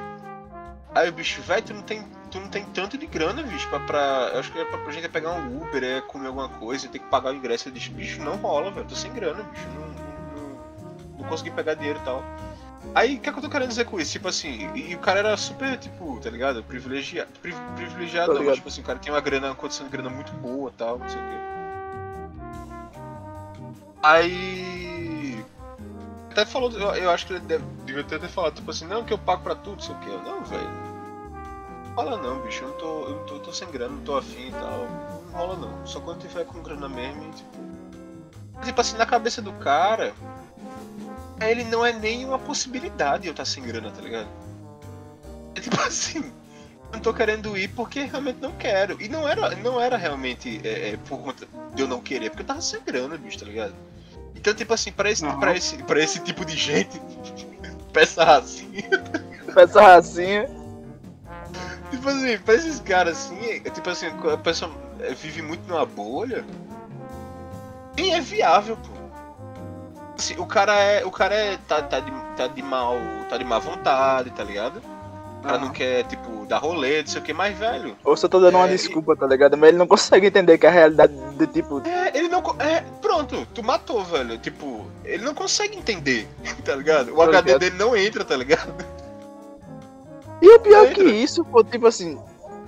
Aí o bicho, velho, tu não tem. Tu não tem tanto de grana, bicho, pra. pra eu acho que é pra, pra gente pegar um Uber, é comer alguma coisa, ter que pagar o ingresso. Eu disse, bicho, não rola, velho. Tô sem grana, bicho. Não, não, não, consegui pegar dinheiro e tal. Aí o que, é que eu tô querendo dizer com isso? Tipo assim, e, e o cara era super, tipo, tá ligado? Privilegiado. Pri, privilegiado, tá não, tipo assim, o cara tem uma grana, uma condição de grana muito boa tal, não sei o quê. Aí. Até falou, eu, eu acho que ele deve, devia ter, falado, tipo assim, não, que eu pago pra tudo, sei o quê. Eu, não, velho Fala não, bicho, eu não tô, eu tô, tô, sem grana, não tô afim e tal. Não rola não. Só quando tiver com grana mesmo tipo. Tipo assim, na cabeça do cara, ele não é nem uma possibilidade eu estar tá sem grana, tá ligado? É tipo assim, não tô querendo ir porque realmente não quero. E não era, não era realmente é, é, por conta de eu não querer, porque eu tava sem grana, bicho, tá ligado? Então, tipo assim, pra esse, uhum. pra esse, pra esse tipo de gente, peça racinha. Peça racinha. Tipo assim, pra esses caras assim, é, tipo assim, a pessoa vive muito numa bolha. Nem é viável, pô. Assim, o cara é. O cara é. Tá, tá, de, tá de mal. Tá de má vontade, tá ligado? O cara não quer, tipo, dar rolê, não sei o que, mais velho. Ou só tô dando é, uma desculpa, tá ligado? Mas ele não consegue entender que a realidade do tipo. É, ele não. É, pronto, tu matou, velho. Tipo, ele não consegue entender, tá ligado? O tá HD ligado? dele não entra, tá ligado? E o pior que isso, pô, tipo assim,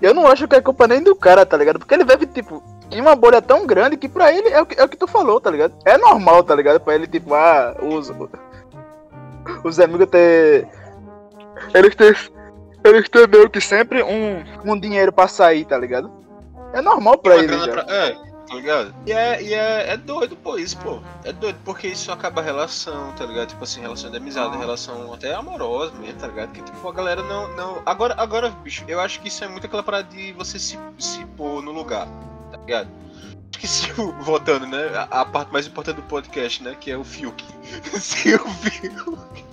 eu não acho que é culpa nem do cara, tá ligado? Porque ele vive, tipo, em uma bolha tão grande que pra ele é o que, é o que tu falou, tá ligado? É normal, tá ligado? Pra ele, tipo, ah, os, os amigos ter. Eles têm. Eles têm meio que sempre um, um dinheiro pra sair, tá ligado? É normal pra ele. Pra... É, tá ligado? E, é, e é, é doido, pô, isso, pô. É doido, porque isso acaba a relação, tá ligado? Tipo assim, relação de amizade, relação até amorosa mesmo, tá ligado? Que tipo, a galera não. não... Agora, agora, bicho, eu acho que isso é muito aquela parada de você se, se pôr no lugar, tá ligado? Esqueci o, voltando, né? A, a, parte mais importante do podcast, né? Que é o Fiuk. se o Fiuk.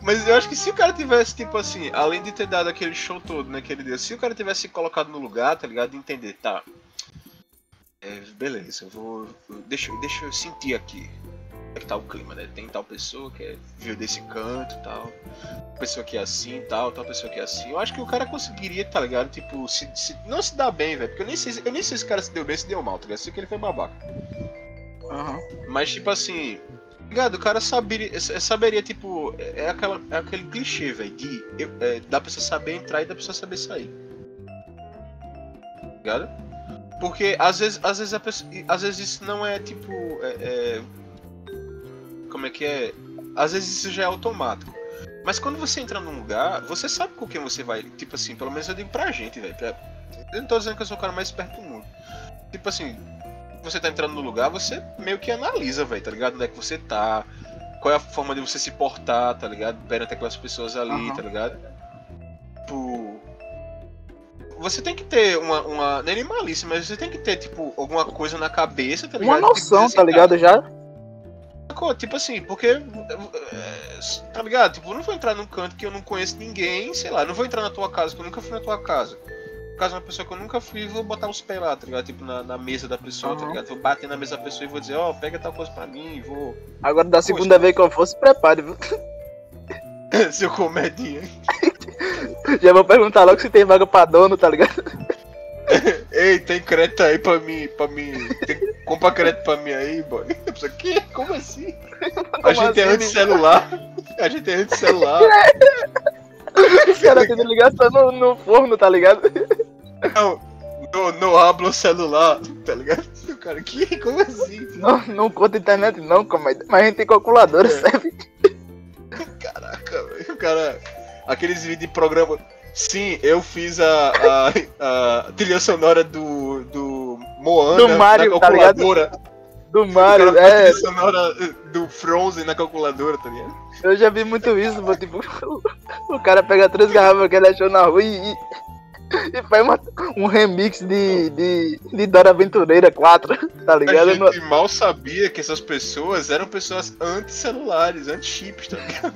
Mas eu acho que se o cara tivesse, tipo assim, além de ter dado aquele show todo, né, que ele deu, se o cara tivesse colocado no lugar, tá ligado? De entender, tá, é, beleza, eu vou. Deixa, deixa eu sentir aqui. Como é que tá o clima, né? Tem tal pessoa que é, veio desse canto tal. Pessoa que é assim tal, tal pessoa que é assim. Eu acho que o cara conseguiria, tá ligado? Tipo, se, se não se dá bem, velho. Porque eu nem, sei, eu nem sei se esse cara se deu bem se deu mal, tá ligado? Eu sei que ele foi babaca. Uhum. Mas, tipo assim. Tá ligado? O cara saberia, saberia tipo, é, aquela, é aquele clichê, velho, de é, da pessoa saber entrar e da pessoa saber sair. Tá ligado? Porque às vezes, às vezes, pessoa, às vezes isso não é tipo. É, é, como é que é? Às vezes isso já é automático. Mas quando você entra num lugar, você sabe com quem você vai. Tipo assim, pelo menos eu digo pra gente, velho. Eu não tô dizendo que eu sou o cara mais esperto do mundo. Tipo assim, você tá entrando no lugar, você meio que analisa, velho, tá ligado? Onde é que você tá, qual é a forma de você se portar, tá ligado? Perante aquelas pessoas ali, uhum. tá ligado? Tipo, você tem que ter uma, uma. Nem malícia, mas você tem que ter, tipo, alguma coisa na cabeça, tá ligado? Uma noção, assim, tá ligado? Já? Tipo assim, porque. É, tá ligado? Tipo, eu não vou entrar num canto que eu não conheço ninguém, sei lá, não vou entrar na tua casa, que eu nunca fui na tua casa. No caso, uma pessoa que eu nunca fui, vou botar os pés lá, tá ligado? Tipo, na, na mesa da pessoa, uhum. tá ligado? Vou bater na mesa da pessoa e vou dizer, ó, oh, pega tal coisa pra mim, vou. Agora, da segunda Poxa, vez que eu for, se prepare, viu? Seu comedinha. Já vou perguntar logo se tem vaga pra dono, tá ligado? Ei, tem crédito aí pra mim, pra mim. Tem, compra crédito pra mim aí, boy. Isso aqui? Como assim? A Como gente é assim, anti-celular. A gente é anti-celular. Os caras tendo ligação no, no forno, tá ligado? Não, no, no hablo celular, tá ligado? O cara, que? Como assim? Não, não conta internet não, comédia. Mas a gente tem calculadora, É. serve. Caraca, velho. O cara. Aqueles vídeos de programa. Sim, eu fiz a, a, a trilha sonora do. do Moana Do Mario, na tá calculadora. Do O cara Mario, fez a é. trilha sonora do Frozen na calculadora, tá ligado? Eu já vi muito isso, tipo, o cara pega três garrafas que ele achou na rua e, e, faz uma- um remix de, de, de Dora Aventureira 4, tá A ligado? Não- gente mal sabia que essas pessoas eram pessoas anti-celulares, anti-chips, tá ligado?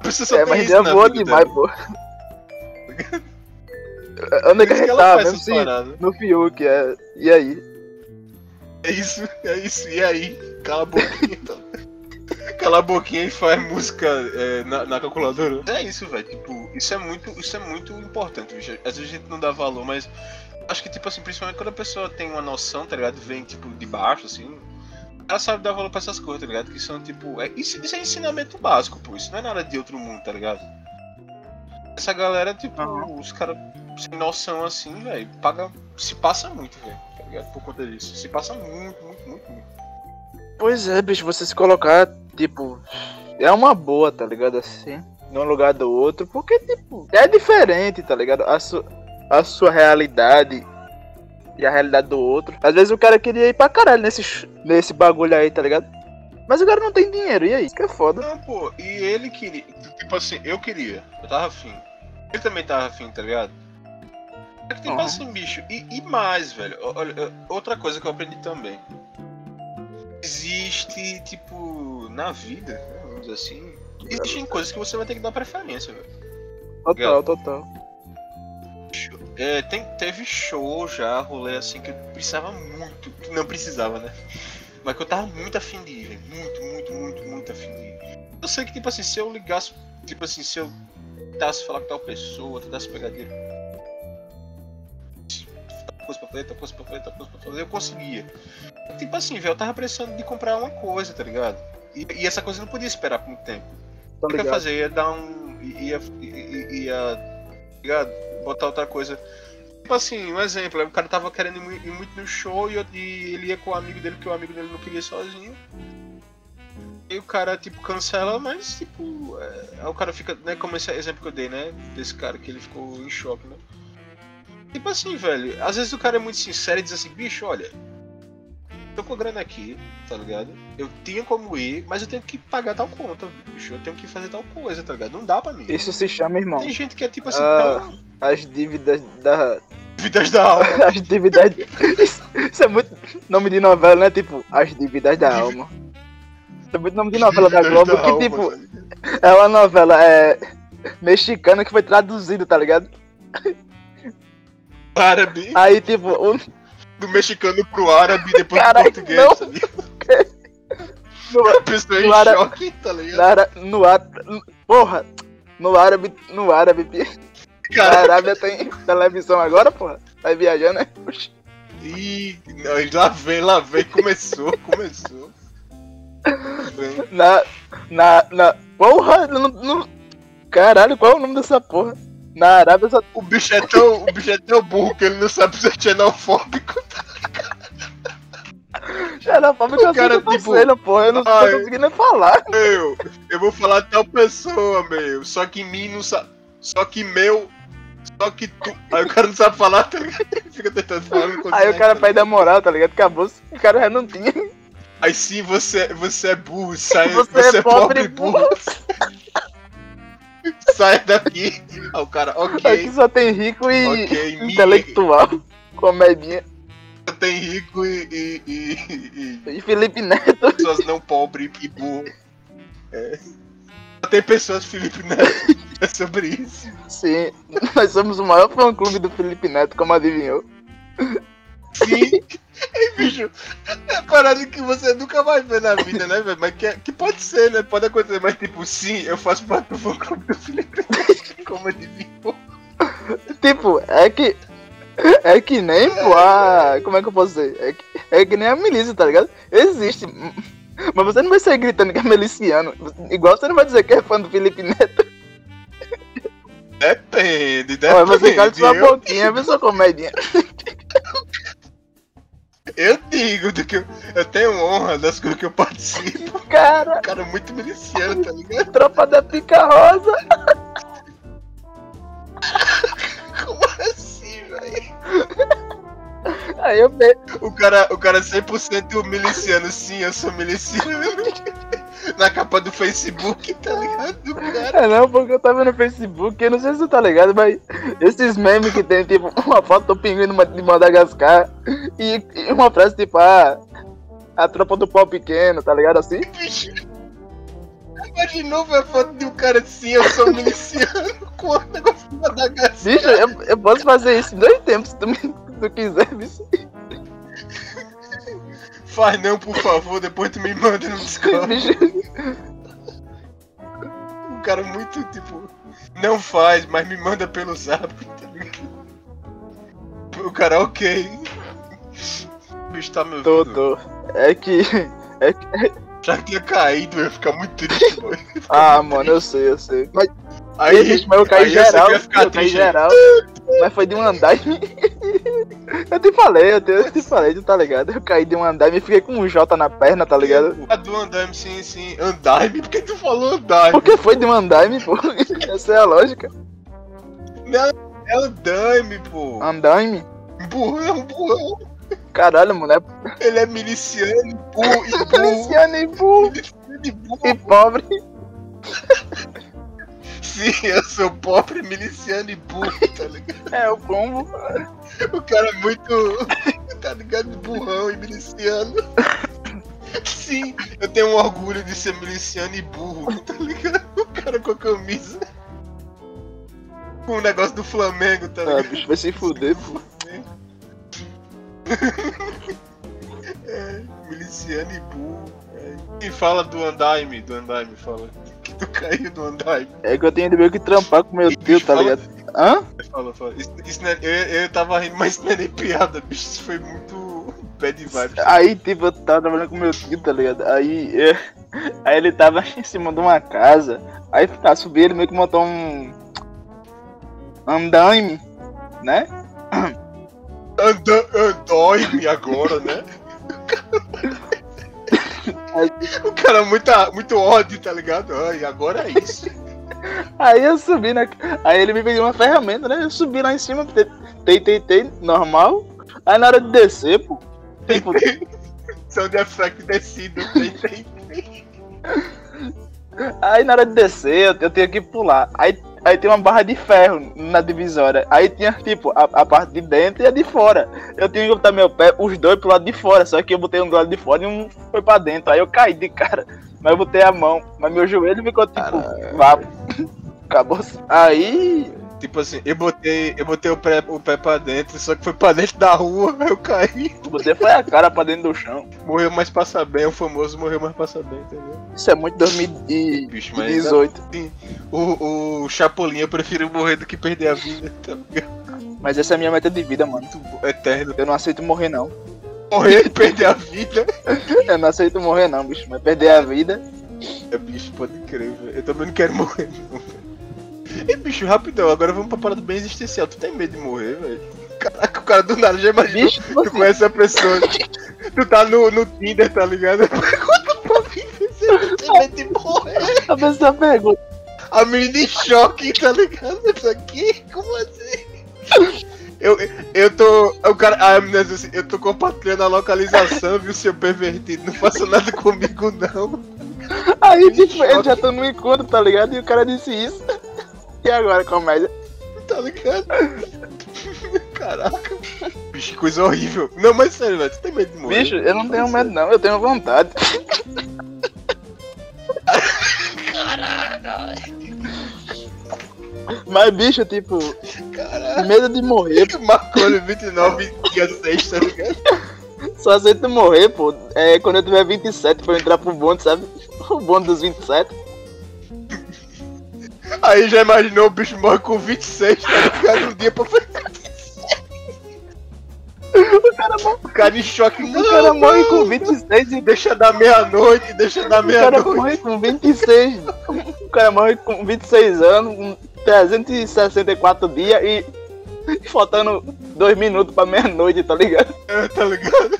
A só É, mas na boa demais, dela. pô. É que a faz Mesmo essas sim, paradas. no Fiuk, é. E aí? É isso, é isso. E aí? Cala a boquinha, então. Cala a boquinha e faz música é, na, na calculadora. É isso, velho. Tipo, isso é muito, isso é muito importante, bicho. Às vezes a gente não dá valor, mas acho que, tipo assim, principalmente quando a pessoa tem uma noção, tá ligado? Vem, tipo, de baixo, assim. Ela sabe dar valor pra essas coisas, tá ligado? Que são, tipo. É, isso, isso é ensinamento básico, pô. Isso não é nada de outro mundo, tá ligado? Essa galera, tipo, Aham. os caras sem noção assim, velho, paga. Se passa muito, velho, tá ligado? Por conta disso. Se passa muito, muito, muito, muito. Pois é, bicho, você se colocar, tipo, é uma boa, tá ligado? Assim, num lugar do outro, porque, tipo, é diferente, tá ligado? A, su a sua realidade e a realidade do outro. Às vezes o cara queria ir pra caralho nesse, nesse bagulho aí, tá ligado? Mas o cara não tem dinheiro, e aí? Isso que é foda. Não, pô, e ele queria. Tipo assim, eu queria. Eu tava afim. Ele também tava afim, tá ligado? É que tipo Uhum. assim, bicho. E, e mais, velho. Olha, outra coisa que eu aprendi também. Existe, tipo, na vida, né, vamos dizer assim. Existem coisas que você vai ter que dar preferência, velho. Total, total. É, tem, teve show já, rolê assim que eu precisava muito. que Não precisava, né? Mas que eu tava muito afim de ir, velho. Muito, muito, muito, muito afim de ir. Eu sei que, tipo assim, se eu ligasse, tipo assim, se eu tentasse falar com tal pessoa, tentasse pegar dinheiro. Tal coisa pra fazer, tal coisa pra fazer, tal coisa pra fazer, eu conseguia. Tipo assim, velho, eu tava precisando de comprar uma coisa, tá ligado? E, e essa coisa não podia esperar por muito tempo. Tá O que eu ia fazer? Ia dar um. ia. ia. ia tá ligado? botar outra coisa. Tipo assim, um exemplo, o cara tava querendo ir mui- ir muito no show e, eu- e ele ia com o amigo dele, porque o amigo dele não queria ir sozinho. E o cara, tipo, cancela, mas, tipo, é, aí o cara fica, né, como esse exemplo que eu dei, né, desse cara que ele ficou em choque, né. Tipo assim, velho, às vezes o cara é muito sincero e diz assim, bicho, olha, tô com grana aqui, tá ligado? Eu tinha como ir, mas eu tenho que pagar tal conta, bicho, eu tenho que fazer tal coisa, tá ligado? Não dá pra mim. Isso se chama, irmão, Tem gente que é tipo assim, não, as dívidas da. vidas da alma. As dívidas. Isso, isso é muito nome de novela, né? Tipo, as dívidas da alma. Isso é muito nome de novela da Globo, da que alma, tipo, tá é uma novela é, mexicana que foi traduzida, tá ligado? árabe, Aí, tipo, o, do mexicano pro árabe, depois Caralho, pro português, não. tá no, A pessoa em No árabe- choque, tá ligado? no, ar- porra, no árabe, no árabe, pi- na Arábia tem televisão agora, porra. Vai viajando, né? Oxi. ih, não, lá vem, lá vem, começou, começou. Vem. Na, na, na, porra, não, não, caralho, qual é o nome dessa porra? Na Arábia só O bicho é tão, o bicho é tão burro que ele não sabe se é xenofóbico. xenofóbico O assim cara, eu tipo, né, porra, eu não tô ai. conseguindo nem falar. Meu, eu vou falar tal pessoa, meu. Só que mim não sabe. Só que meu. Só que tu. Aí o cara não sabe falar, tá ligado? Fica tentando falar. Aí o cara tá perde a moral, tá ligado? Acabou, o cara já não tinha. Aí sim, você, você é burro, sai, Você, você, é pobre e burro. Sai daqui. Aí o cara, Aqui ok, só tem rico e ok, me- intelectual. Comedinha. tem rico e, e, e- e E Felipe Neto. pessoas não pobres e burro. É. Só Tem pessoas, Felipe Neto, é sobre isso. Sim, nós somos o maior fã clube do Felipe Neto, como adivinhou. Sim. Ei, bicho, é parada que você nunca vai ver na vida, né, velho? Mas que, é- que pode ser, né? Pode acontecer, mas tipo, sim, eu faço parte do fã clube do Felipe Neto, como adivinhou. Tipo, é que. É que nem, pô, a. Como é que eu posso dizer? É que, é que nem a milícia, tá ligado? Existe. Mas você não vai sair gritando que é miliciano. Igual você não vai dizer que é fã do Felipe Neto. Depende, depende. Mas você cala sua boquinha, viu sua comédia. Eu digo do que eu, eu tenho honra das coisas que eu participo. Cara, Um cara muito miliciano, tá ligado? tropa da pica rosa. Como assim, velho? Aí eu vejo. O cara, o cara é 100% miliciano, sim, eu sou miliciano. Na capa do Facebook, tá ligado? Cara. É não, porque eu tava no Facebook, eu não sei se tu tá ligado, mas esses memes que tem, tipo, uma foto do pinguim de Madagascar e, e uma frase tipo, ah, a tropa do pau pequeno, tá ligado assim? Bicho. Imaginou ver a foto de um cara assim, eu sou miliciano, com o negócio de Madagascar. Bicho, eu, eu posso fazer isso em dois tempos, se tu, me- se tu quiser, bicho. Faz não, por favor, depois tu me manda no Discord. Um cara muito, tipo, não faz, mas me manda pelo zap, tá ligado? O cara, ok. O bicho tá me Tô, ouvindo. tô. É que. É que. Já que tinha caído, eu ia ficar muito triste, mano. Ah, mano, eu sei, eu sei. Mas, Aí, bicho, mas eu caí eu geral. ficar Eu caí triste. geral. Mas foi de um andaime. Eu te falei, eu te, eu te falei, tu tá ligado? Eu caí de um andaime e fiquei com um J na perna, tá ligado? A do andaime, sim, sim. Andaime? Por que tu falou andaime? Porque foi de um andaime, pô. Essa é a lógica. É andaime, pô. Andaime? Burro um burrão. Caralho, mulher. Ele é miliciano, burro e burro Miliciano e burro. e pobre. Sim, eu sou pobre, miliciano e burro, tá ligado? É o combo. O cara é muito, tá ligado? Burrão e miliciano. Sim, eu tenho um orgulho de ser miliciano e burro, tá ligado? O cara com a camisa. Com o negócio do Flamengo, tá Ah, ligado? bicho, vai se fuder, pô. É, miliciano e burro. É. E fala do andaime, do andaime, fala. Tu caiu do andaime. É que eu tenho meio que trampar com meu tio, tá ligado? Hã? Fala, fala. Isso, isso é- eu, eu tava rindo, mas isso não é nem piada, bicho. Isso foi muito bad vibes. Aí, tipo, eu tava trabalhando com meu tio, tá ligado? Aí, aí ele tava em cima de uma casa. Aí pra subir, ele meio que montou um. Andaime, né? Anda, andóime agora, né? Aí, O cara muito, muito ódio, tá ligado? Ai, agora é isso. aí eu subi na. Aí ele me pediu uma ferramenta, né? Eu subi lá em cima, tei, tei, tei, normal. Aí na hora de descer, pô. Tipo, Sound effect descido, tem, tem. Aí na hora de descer, eu, eu tinha que pular. Aí, aí tem uma barra de ferro na divisória. Aí tinha, tipo, a, a parte de dentro e a de fora. Eu tinha que botar meu pé, os dois pro lado de fora. Só que eu botei um do lado de fora e um foi pra dentro. Aí eu caí de cara. Mas eu botei a mão. Mas meu joelho ficou tipo, vapo. Acabou. Aí. Tipo assim, eu botei, eu botei o, pé, o pé pra dentro, só que foi pra dentro da rua, eu caí. Você foi a cara pra dentro do chão. Morreu mais passa bem, o famoso morreu mais passa bem, entendeu? Isso é muito 2018. Bicho, mas ainda- o, o Chapolin eu prefiro morrer do que perder a vida, tá ligado? Mas essa é a minha meta de vida, mano. Eterno. Eu não aceito morrer, não. Morrer e perder a vida. Eu não aceito morrer, não, bicho. Mas perder a vida. É bicho, pode crer, velho. Eu também não quero morrer, não, velho. E bicho, rapidão, agora vamos pra parada bem existencial. Tu tem medo de morrer, velho? Caraca, o cara do nada já imaginou. Bicho, Tu conhece a pessoa. tu tá no, no Tinder, tá ligado? Pergunta pra mim se eu tenho medo de morrer. a pessoa pergunta. A menina em choque, tá ligado? Isso aqui? Como assim? Eu, eu tô. O cara, a menina diz assim, eu tô compartilhando a localização, viu, seu pervertido? Não faça nada comigo, não. Aí, tipo, eles já estão no encontro, tá ligado? E o cara disse isso. E agora, comédia? Tá ligado? Caraca. Bicho, que coisa horrível. Não, mas sério, velho, tu tem medo de morrer? Bicho, eu não tenho medo, não. Eu tenho vontade. Mas, bicho, tipo, Caralho. medo de morrer, pô. Marconi 29, dia 6, tá ligado? Só aceito morrer, pô. É quando eu tiver 27 pra eu entrar pro bonde, sabe? O bonde dos 27. Aí já imaginou o bicho morre com 26, tá ligado? Um dia pra fazer. O cara, morre, O cara em choque, o cara morre com 26 e Deixa da meia-noite, deixa da O cara meia-noite. morre com 26. O cara morre com 26 anos, com 364 dias e faltando 2 minutos pra meia-noite, tá ligado? É, tá ligado?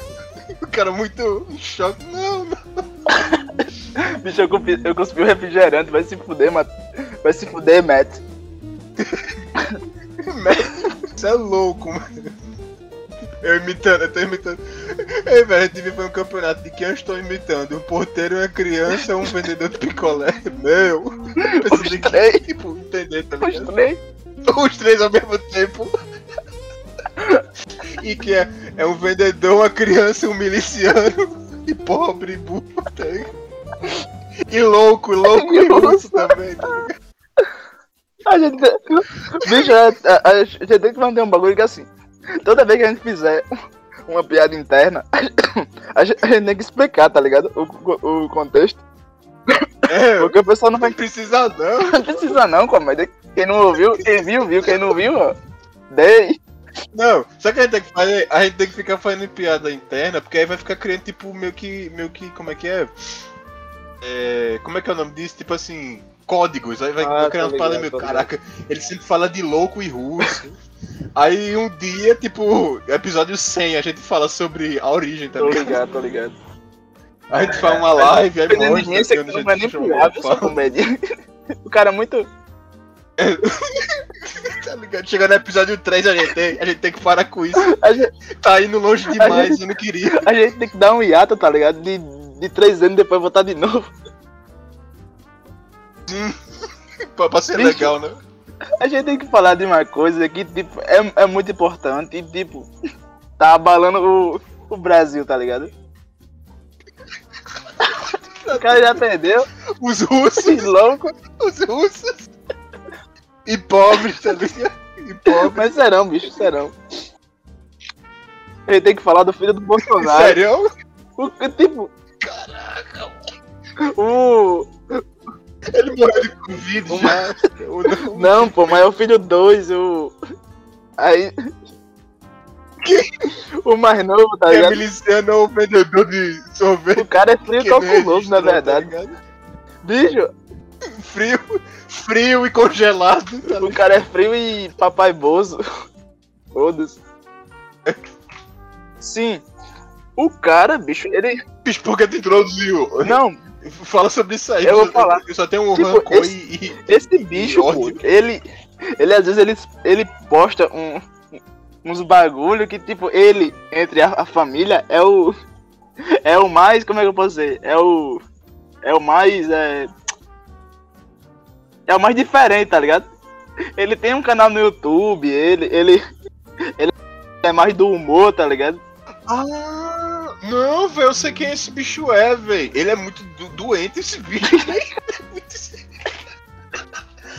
O cara muito em choque. Não, não. Bicho, eu cuspi, eu cuspi o refrigerante, vai se fuder, Matt. Vai se fuder, Matt. Você é louco, mano. Eu imitando, eu tô imitando. Ei, velho, a gente devia fazer um campeonato de quem eu estou imitando. Um porteiro, uma criança, um vendedor de picolé. Meu. Os tem três. que, tipo, entender, tá Os ligado? três. Os três ao mesmo tempo. E que é, é um vendedor, uma criança, um miliciano. E pobre, burro, tá ligado? E louco, louco e russo também, tá ligado? A gente. Bicho, a, a- a gente tem que manter um bagulho que é assim. Toda vez que a gente fizer uma piada interna, a gente, a gente tem que explicar, tá ligado? O, o, o contexto. É, Porque o pessoal não vai não precisa não. Não precisa não, comédia. Quem não ouviu, quem viu, viu. Quem não viu, ó. Dei. Não, só que a gente tem que fazer, a gente tem que ficar fazendo piada interna, porque aí vai ficar criando tipo meio que, meio que, como é que é? É, como é que é o nome disso? Tipo assim, códigos, aí vai Ah, umas paradas ligado, meio, caraca, ele sempre fala de louco e russo. Aí um dia, tipo, episódio 100, a gente fala sobre a origem, tá Tô ligado? tô ligado. A gente faz uma live, aí mostra assim, aqui não é nem gente isso é fala, comédia. O cara é muito. tá ligado? Chegando no episódio 3, a gente tem, a gente tem que parar com isso. A gente, Tá indo longe demais, eu não queria. a gente tem que dar um hiato, tá ligado? De, de três anos depois voltar de novo. Pra, ser legal, né? A gente tem que falar de uma coisa que, tipo, é, é muito importante e, tipo, tá abalando o, o Brasil, tá ligado? O cara já perdeu, Os russos. que louco. Os russos. E pobres, tá ligado? E pobres. Mas serão, bicho, serão. A gente tem que falar do filho do Bolsonaro. Sério? O, tipo, Caraca. o. Ele morreu de Covid já. Ou não? Não, pô, mas é o filho 2, o. Aí. O mais novo, tá Que é ligado? miliciano ou vendedor de sorvete. O cara é frio e que calculoso, na registrou, verdade. tá? Bicho, frio, frio e congelado. Tá o cara é frio e papai bozo. Foda-se. Sim. O cara, bicho, ele. Bicho, por que tu introduziu? Não, Fala sobre isso aí. Eu vou falar. Eu só tenho um Tipo, rancor esse- e, esse bicho, pô, ele. Ele às vezes ele, ele posta um, uns bagulho que, tipo, ele, entre a, a família, é o. É o mais. Como é que eu posso dizer? É o. É o mais. É, é o mais diferente, tá ligado? Ele tem um canal no YouTube, ele. Ele. Ele é mais do humor, tá ligado? Ah, não, velho, eu sei quem esse bicho é, velho. Ele é muito do- doente, esse bicho.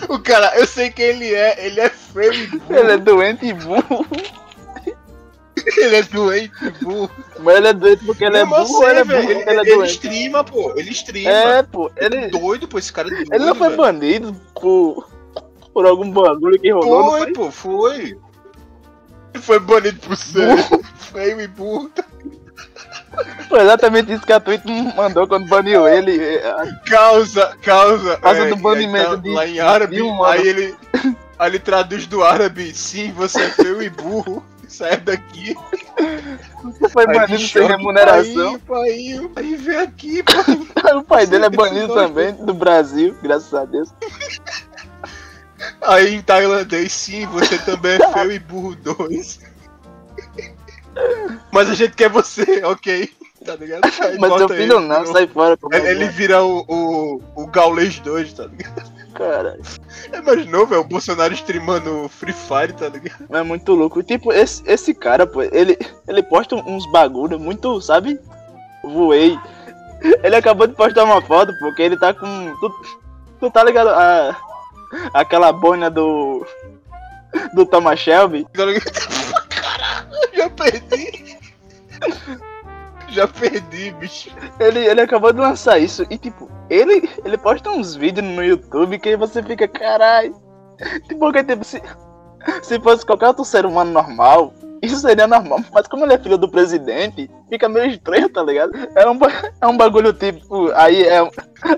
o cara, eu sei quem ele é. Ele é feio e burro. Ele é doente e burro. Ele é doente e burro. Mas ele é doente porque ele é Não, eu burro, sei, ele é burro Ele, porque ele é ele doente. streama, pô. Ele streama. É, pô, ele. Doido, pô, esse cara é doido. Ele não foi velho. banido por, por algum bagulho que rolou, Foi, foi? pô, foi. Ele foi banido por ser feio e burro. Foi exatamente isso que a Twitch mandou quando baniu ele. É, Causa, causa. Causa é, do banimento tá de- Lá em árabe, um aí ele. Aí ele traduz do árabe, sim, você é feio e burro. Sai daqui. Você foi Aí banido sem remuneração. Pai, pai, aí vem aqui, pai. O pai dele é banido também, do Brasil, graças a Deus. Aí em tailandês, sim, você também é feio e burro dois. Mas a gente quer você, ok? Tá ligado? Aí Mas seu bota filho ele, não, sai fora. Ele, ele vira o, o, o Gaulês 2, tá ligado? Cara, Imaginou, velho, o Bolsonaro streamando Free Fire, tá ligado? é muito louco. Tipo, esse, esse cara, pô, ele, ele posta uns bagulho muito, sabe? Voei. Ele acabou de postar uma foto, porque ele tá com. Tu, tu tá ligado? A, aquela boina do. Do Thomas Shelby. Já perdi. Já perdi, bicho. Ele, ele acabou de lançar isso e tipo, ele, ele posta uns vídeos no YouTube que você fica, caralho. Tipo, porque, tipo, se, se fosse qualquer outro ser humano normal, isso seria normal. Mas como ele é filho do presidente, fica meio estranho, tá ligado? É um, é um bagulho tipo. Aí é, é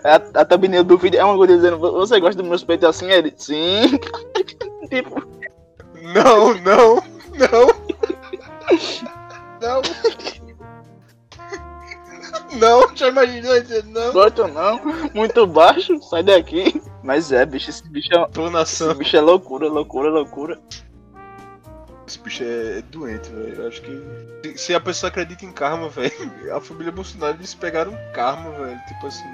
a, a thumbnail do vídeo é um bagulho dizendo: Você gosta dos meus peitos assim? Ele, sim. tipo, Não, não, não. Não. Não, já imaginou dizer não? gosto não, muito baixo, sai daqui. Mas é, bicho, esse bicho é, esse bicho é loucura, loucura, loucura. Esse bicho é doente, velho. Acho que. se- a pessoa acredita em karma, velho. A família Bolsonaro eles pegaram karma, velho. Tipo assim.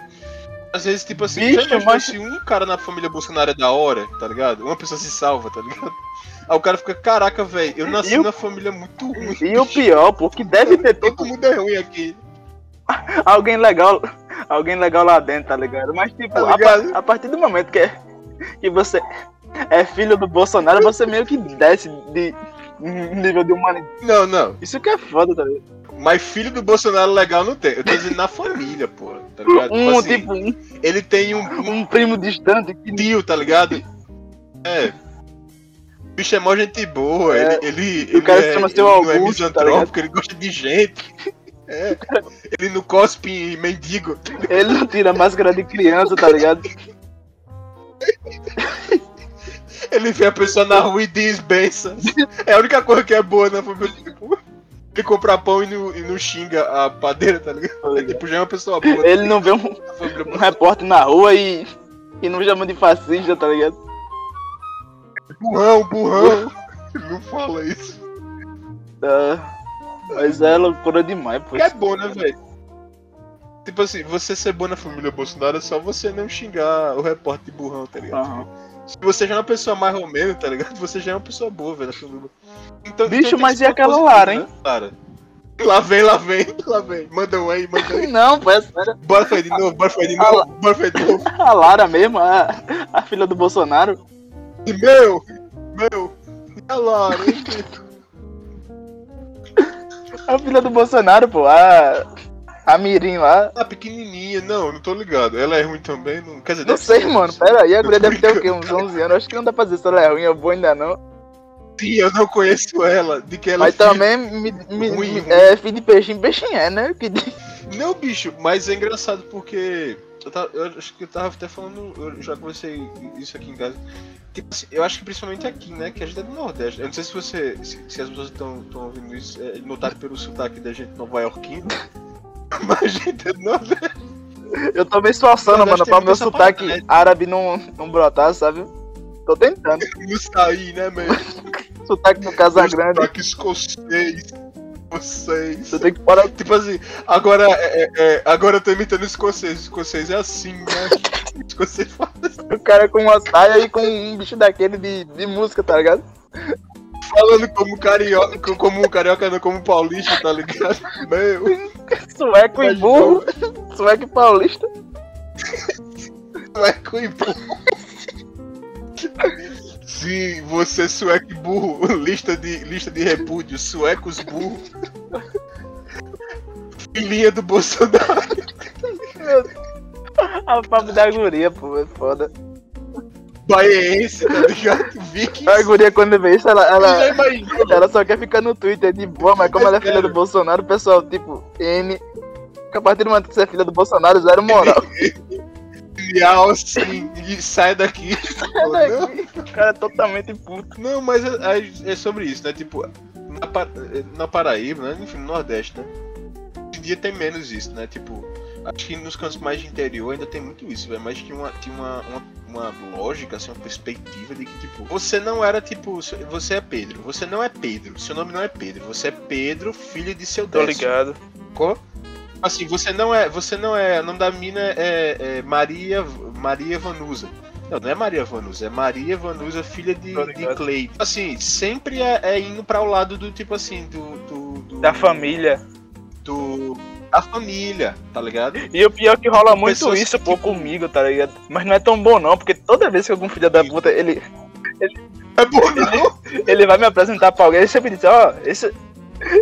Às vezes, tipo assim, Bicho, mas- se um cara na família Bolsonaro é da hora, tá ligado? Uma pessoa se salva, tá ligado? Aí o cara fica, caraca, velho, eu nasci E o- numa família muito ruim. E o pior, pô, que deve ter todo Todo mundo é ruim aqui. alguém legal, alguém legal lá dentro, tá ligado? Mas tipo, Tá a, ligado? pa- a partir do momento que, é- que você é filho do Bolsonaro, você meio que desce de nível de humanidade. Não, não. Isso que é foda, tá ligado? Mas filho do Bolsonaro legal não tem. Eu tô dizendo na família, pô. Tá ligado? Um, assim, tipo, um, ele tem um, um um primo distante que tio, tá ligado? É. O bicho é mó gente boa, É. ele, ele, O ele cara é, chama ele é Augusto, tá misantrópico, ele gosta de gente. É. Ele não cospe em mendigo. ele não tira máscara de criança, tá ligado? Ele vê a pessoa na rua e diz benção. É a única coisa que é boa na família. Tipo, ele compra pão e não, e não xinga a padeira, tá ligado? Tá ligado? Tipo, já é uma pessoa boa. Ele não vê um, família um repórter na rua e, e não chama de fascista, tá ligado? Burrão, burrão. Não fala isso. Ah, mas é loucura demais, pô. Porque é bom, né, velho? Tipo assim, você ser bom na família Bolsonaro é só você não xingar o repórter de burrão, tá ligado? Aham. Se você já é uma pessoa mais ou menos, tá ligado? Você já é uma pessoa boa, velho. Então, Bicho, tem mas e aquela Lara, positivo, né, Lara? Lá vem, lá vem, lá vem. Manda um aí, manda aí. Não, pô, é sério. Bora fazer de novo, bora fazer de novo, bora fazer de novo. A Lara mesmo, a, a filha do Bolsonaro. E meu, meu, e a hein? A filha do Bolsonaro, pô. A, a Mirim lá. Ah, pequenininha, não, não tô ligado. Ela é ruim também? Não, quer dizer, Não sei, ser, mano. Pera aí, a guria deve ter o quê? Uns 11 anos. Acho que não dá pra dizer se ela é ruim ou boa ainda não. Sim, eu não conheço ela, de que ela Mas é também me, me- Ruim, ruim. é filho de peixinho, peixinho é, né? Que. Não, bicho, mas é engraçado porque. Eu, tava- eu acho que eu tava até falando. Eu já conversei isso aqui em casa. Tipo assim, eu acho que principalmente aqui, né? Que a gente é do Nordeste. Eu não sei se você. Se, se as pessoas estão ouvindo isso, é, notaram pelo sotaque da gente nova iorquina. Mas a gente é do Nordeste. Eu tô me esforçando, mano, pra meu sotaque né? árabe não, não brotar, sabe? Tô tentando. Não sair, né, meu? Sotaque do Casagrande. Sotaque escocês. Vocês. Você tem que parar. Tipo assim, agora, é, é, é, agora eu tô imitando escocês. Escocês é assim, né? Escocês fala O cara com uma saia e com um bicho daquele de, de música, tá ligado? falando como carioca, como carioca, não como paulista, tá ligado? Meu, Sueco e burro. Sueco e paulista. sueco e burro. Sim, você sueco burro, lista de, lista de repúdio, suecos burro. Filhinha do Bolsonaro. A papo da guria, pô, é foda. Baiense, tá ligado? Vikings. A guria, quando vê isso, ela, ela, ela só quer ficar no Twitter de boa, mas como ela é filha do Bolsonaro, o pessoal, tipo, N. A partir do momento que você é filha do Bolsonaro, zero moral. Real, assim, e sai daqui. Não, Daqui, o cara é totalmente puto. Não, mas é, é- é sobre isso, né? Tipo, na, na Paraíba, né? Enfim, no Nordeste, né? Hoje em dia tem menos isso, né? Tipo, acho que nos cantos mais de interior ainda tem muito isso, velho. Mas tinha uma, tinha uma, uma, uma lógica, assim, uma perspectiva de que, tipo, você não era tipo. Você é Pedro. Você não é Pedro. Seu nome não é Pedro. Você é Pedro, filho de seu Tô décimo. ligado. Assim, você não é. Você não é. O nome da mina é, é Maria. Maria Vanusa. Não, não é Maria Vanusa, é Maria Vanusa, filha de, de. Clay. Assim, sempre é, é indo pra o lado do tipo assim, do. do, do Da família. Do. Da família, tá ligado? E o pior é que rola muito isso, que, pô, comigo, tá ligado? Mas não é tão bom não, porque toda vez que algum filho da puta, ele, É bom, não? ele vai me apresentar pra alguém, ele sempre diz, ó, esse,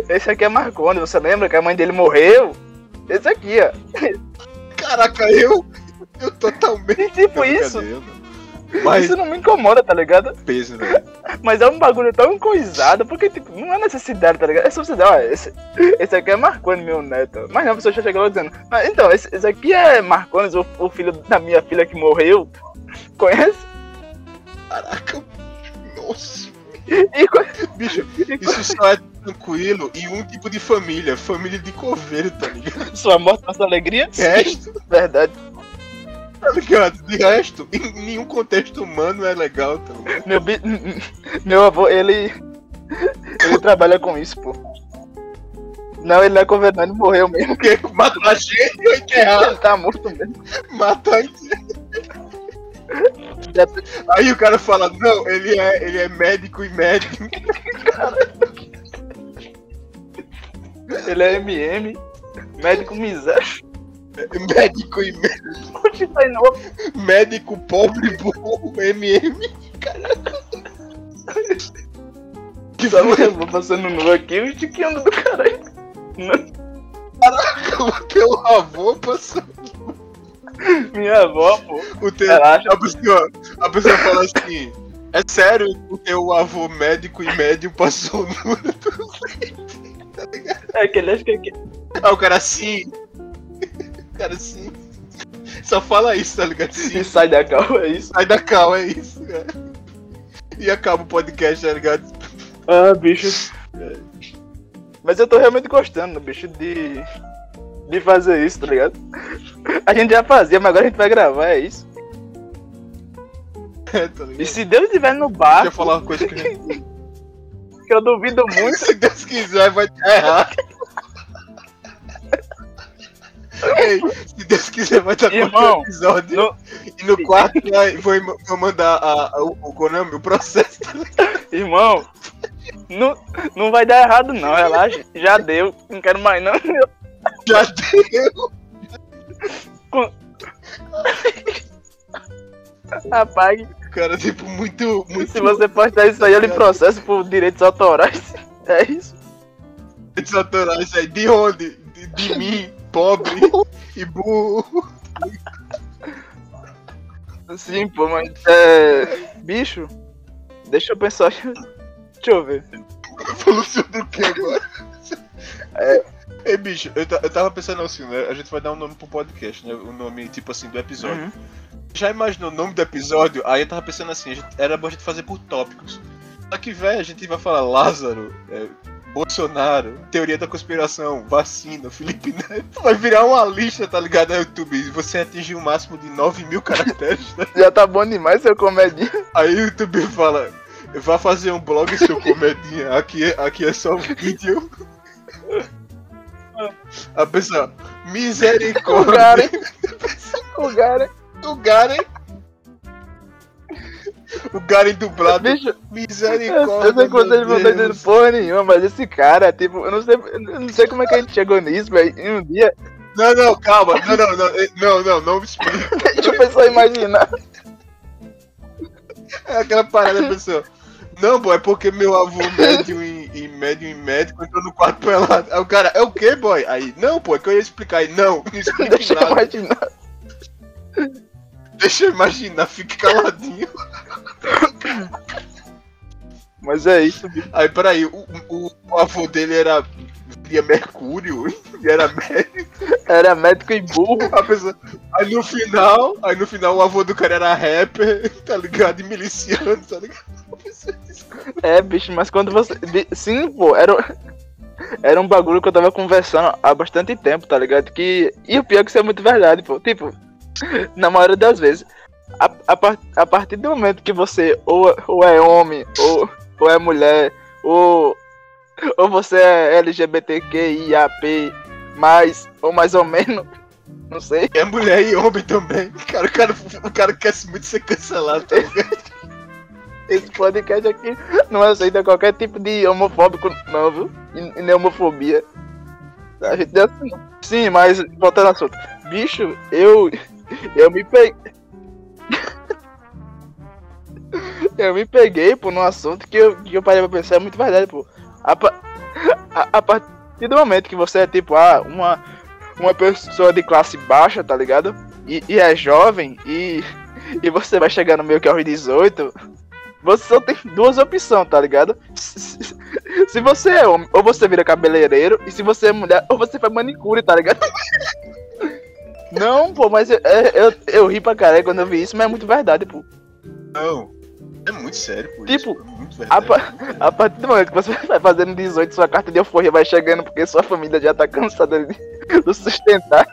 esse aqui é Marconi, você lembra que a mãe dele morreu? Esse aqui, ó. Caraca, eu. Eu totalmente. E tipo isso. Mas isso não me incomoda, tá ligado? peso, velho. Mas é um bagulho tão coisado, porque tipo, não é necessidade, tá ligado? É só você dizer, ó, esse, esse aqui é Marcones, meu neto. Mas não, a pessoa já chegou lá dizendo, ah, então, esse, esse aqui é Marcones, o, o filho da minha filha que morreu. Conhece? Caraca. Nossa. E, Bicho, e isso só é tranquilo em um tipo de família. Família de coveiro, tá ligado? sua morte, nossa alegria? Resto, Verdade. tá ligado? De resto, em nenhum contexto humano é legal, tá ligado? Meu, bi- meu avô, ele. Ele trabalha com isso, pô. Não, ele não é governante, ele morreu mesmo. Porque matar gente ou enterrar, Ele tá morto mesmo. matar Aí o cara fala, não, ele é, ele é médico e médico. Ele é MM, médico miséria. Médico e médico. Onde tá indo? Médico pobre burro, MM. Que Só foi? eu vou passando nu aqui, o Chiquinho do caralho. O teu avô passou. Minha avó, pô. O teu, Relaxa. a, pessoa, a pessoa fala assim: É sério, o teu avô médico e médio passou no. É que ele acha que é. Ah, o cara assim. O cara assim. Só fala isso, tá ligado? Sim. E sai da calma, é isso. Sai da cal, é isso, cara. E acaba o podcast, tá ligado? Ah, bicho. Mas eu tô realmente gostando, bicho, de. De fazer isso, tá ligado? A gente já fazia, mas agora a gente vai gravar, é isso. É, tá E se Deus estiver no Deixa barco, eu falar uma coisa que. que eu duvido muito, Se Deus quiser, vai estar errado. Ei, se Deus quiser, vai estar Irmão, episódio. no- E no quarto vai, vou, vou mandar a, a- o, o Konami, o processo. irmão, não, não vai dar errado não, relaxa. Já deu, não quero mais não. Já deu. Apague. Cara, tipo, muito. muito Se você postar isso aí, eu lhe processo por direitos autorais. É isso. desaturais aí. De onde? De, de mim, pobre e burro. Sim, pô, mas é. Bicho, deixa eu pensar. Deixa eu ver. Falou sobre o que agora? É. Ei, bicho, eu, eu tava pensando assim, né? A gente vai dar um nome pro podcast, né? O nome, tipo assim, do episódio. Uhum. Já imaginou o nome do episódio? Aí eu tava pensando assim, a gente- era bom a gente fazer por tópicos. Só que, velho, a gente vai falar Lázaro, é, Bolsonaro, teoria da conspiração, vacina, Felipe Neto. Vai virar uma lista, tá ligado? No YouTube. E você atingir o máximo de 9 mil caracteres, né? Já tá bom demais seu comedinho. Aí o YouTube fala, vá fazer um blog, seu comedinha. Aqui, é- aqui é só um vídeo. A pessoa, O misericórdia. O Garen. O Garen. O Garen dublado. Bicho, Misericórdia. eu sei ele meu não tá entendendo porra nenhuma, mas esse cara, tipo, eu não sei, eu não sei como é que a gente chegou nisso, velho. Em um dia, Não, não, calma. Não, não, não. eh, Não, não, não me explica. deixa a pessoa imaginar. É aquela parada da pessoa. Não, boy, é porque meu avô médium em, em médium em médico entrou no quarto pelado. Aí o cara, é o que, boy? Aí, não, pô, é que eu ia explicar. Aí, não, não explica Deixa eu nada. imaginar. Deixa eu imaginar, fique caladinho. Mas é isso, bicho. Aí, peraí, o, o, o avô dele era. via Mercúrio e era médico. Era médico e burro. A pessoa, aí no final, aí no final o avô do cara era rapper, tá ligado? E miliciano, tá ligado? É, bicho, mas quando você. Sim, pô, era. Era um bagulho que eu tava conversando há bastante tempo, tá ligado? Que. E o pior é que isso é muito verdade, pô. Tipo, na maioria das vezes. A, a, a partir do momento que você ou, ou é homem, ou, ou é mulher, ou, ou você é LGBTQIAP, mais, ou mais ou menos, não sei. É mulher e homem também. Cara, o cara, o cara quer muito ser cancelado, tá ligado? Esse podcast aqui não aceita qualquer tipo de homofóbico, não, viu? E, nem homofobia. A gente assim. Sim, mas voltando ao assunto. Bicho, eu. Eu me peguei. Eu me peguei, pô, num assunto que eu, que eu parei pra pensar, é muito verdade, pô. A, a, a partir do momento que você é tipo, ah, uma, uma pessoa de classe baixa, tá ligado? e, e é jovem e, e você vai chegar no meio que aos 18, você só tem duas opções, tá ligado? Se você é homem, ou você vira cabeleireiro, e se você é mulher, ou você faz manicure, tá ligado? Não, pô, mas eu, eu, eu ri pra caralho quando eu vi isso, mas é muito verdade, pô. Não, é muito sério. Tipo, isso, é muito A, verdade. a partir do momento que você vai fazendo 18, sua carta de euforia vai chegando porque sua família já tá cansada de, de sustentar.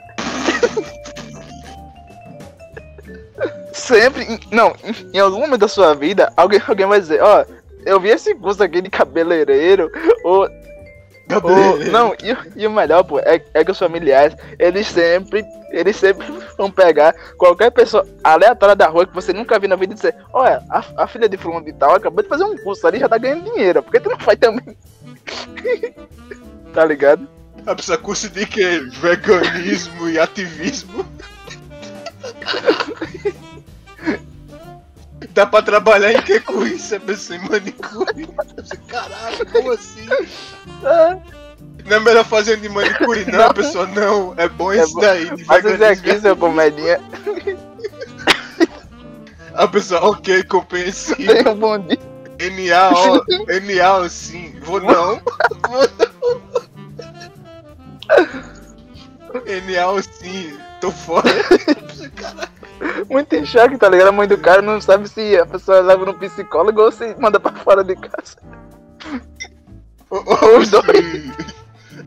Sempre, em- não, em, em algum momento da sua vida, alguém, alguém vai dizer, ó, eu vi esse curso aqui de cabeleireiro, ou, Cabeleireiro. não, e, o- e o melhor, pô, é, é que os familiares, eles sempre, eles sempre vão pegar qualquer pessoa aleatória da rua que você nunca viu na vida e dizer, olha, a, a filha de fulano de tal acabou de fazer um curso ali e já tá ganhando dinheiro, por que tu não faz também? tá ligado? A pessoa curso de quê? Veganismo e ativismo. Dá pra trabalhar em que com isso? Em manicure. Caralho, como assim? Não é melhor fazer de manicure, não, Não. a pessoa não. É bom É isso daí. De Mas isso aqui, seu comedinha, A pessoa, ok, compreensível. tem um bom dia. NA, NA, sim. Vou não. Vou não. NA, sim. Tô fora. Muito em choque, tá ligado? A mãe do cara não sabe se a pessoa leva no psicólogo ou se manda pra fora de casa. Os dois.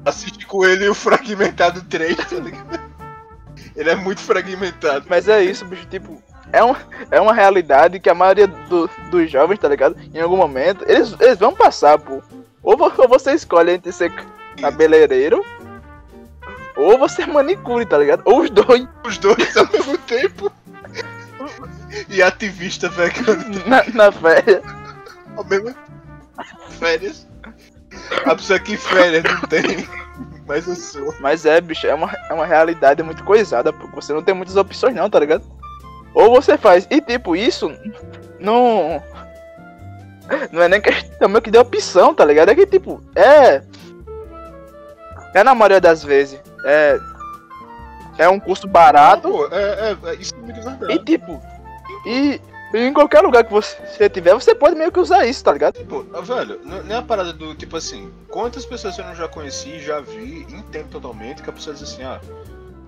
Assiste com ele o Fragmentado 3, tá ligado? Ele é muito fragmentado. Mas é isso, bicho, tipo, é, um, é uma realidade que a maioria do- dos jovens, tá ligado? Em algum momento, eles, eles vão passar, pô. Ou, ou você escolhe entre ser cabeleireiro, ou você é manicure, tá ligado? Ou os dois, Os dois ao mesmo tempo. E ativista vegano na, na férias. ao mesmo Férias. A pessoa que férias não tem. Mas eu sou. Mas é, bicho, é uma, é uma realidade muito coisada, pô. Você não tem muitas opções não, tá ligado? Ou você faz. E tipo, isso não. Não é nem questão meio que de opção, tá ligado? É que tipo, é. É na maioria das vezes. É. É um custo barato. Pô, é, é, é, isso é muito verdade. E tipo. E, em qualquer lugar que você tiver, você pode meio que usar isso, tá ligado? Tipo, velho, não não é a parada do tipo assim, quantas pessoas eu não já conheci, já vi, entendo totalmente que a pessoa diz assim, ah,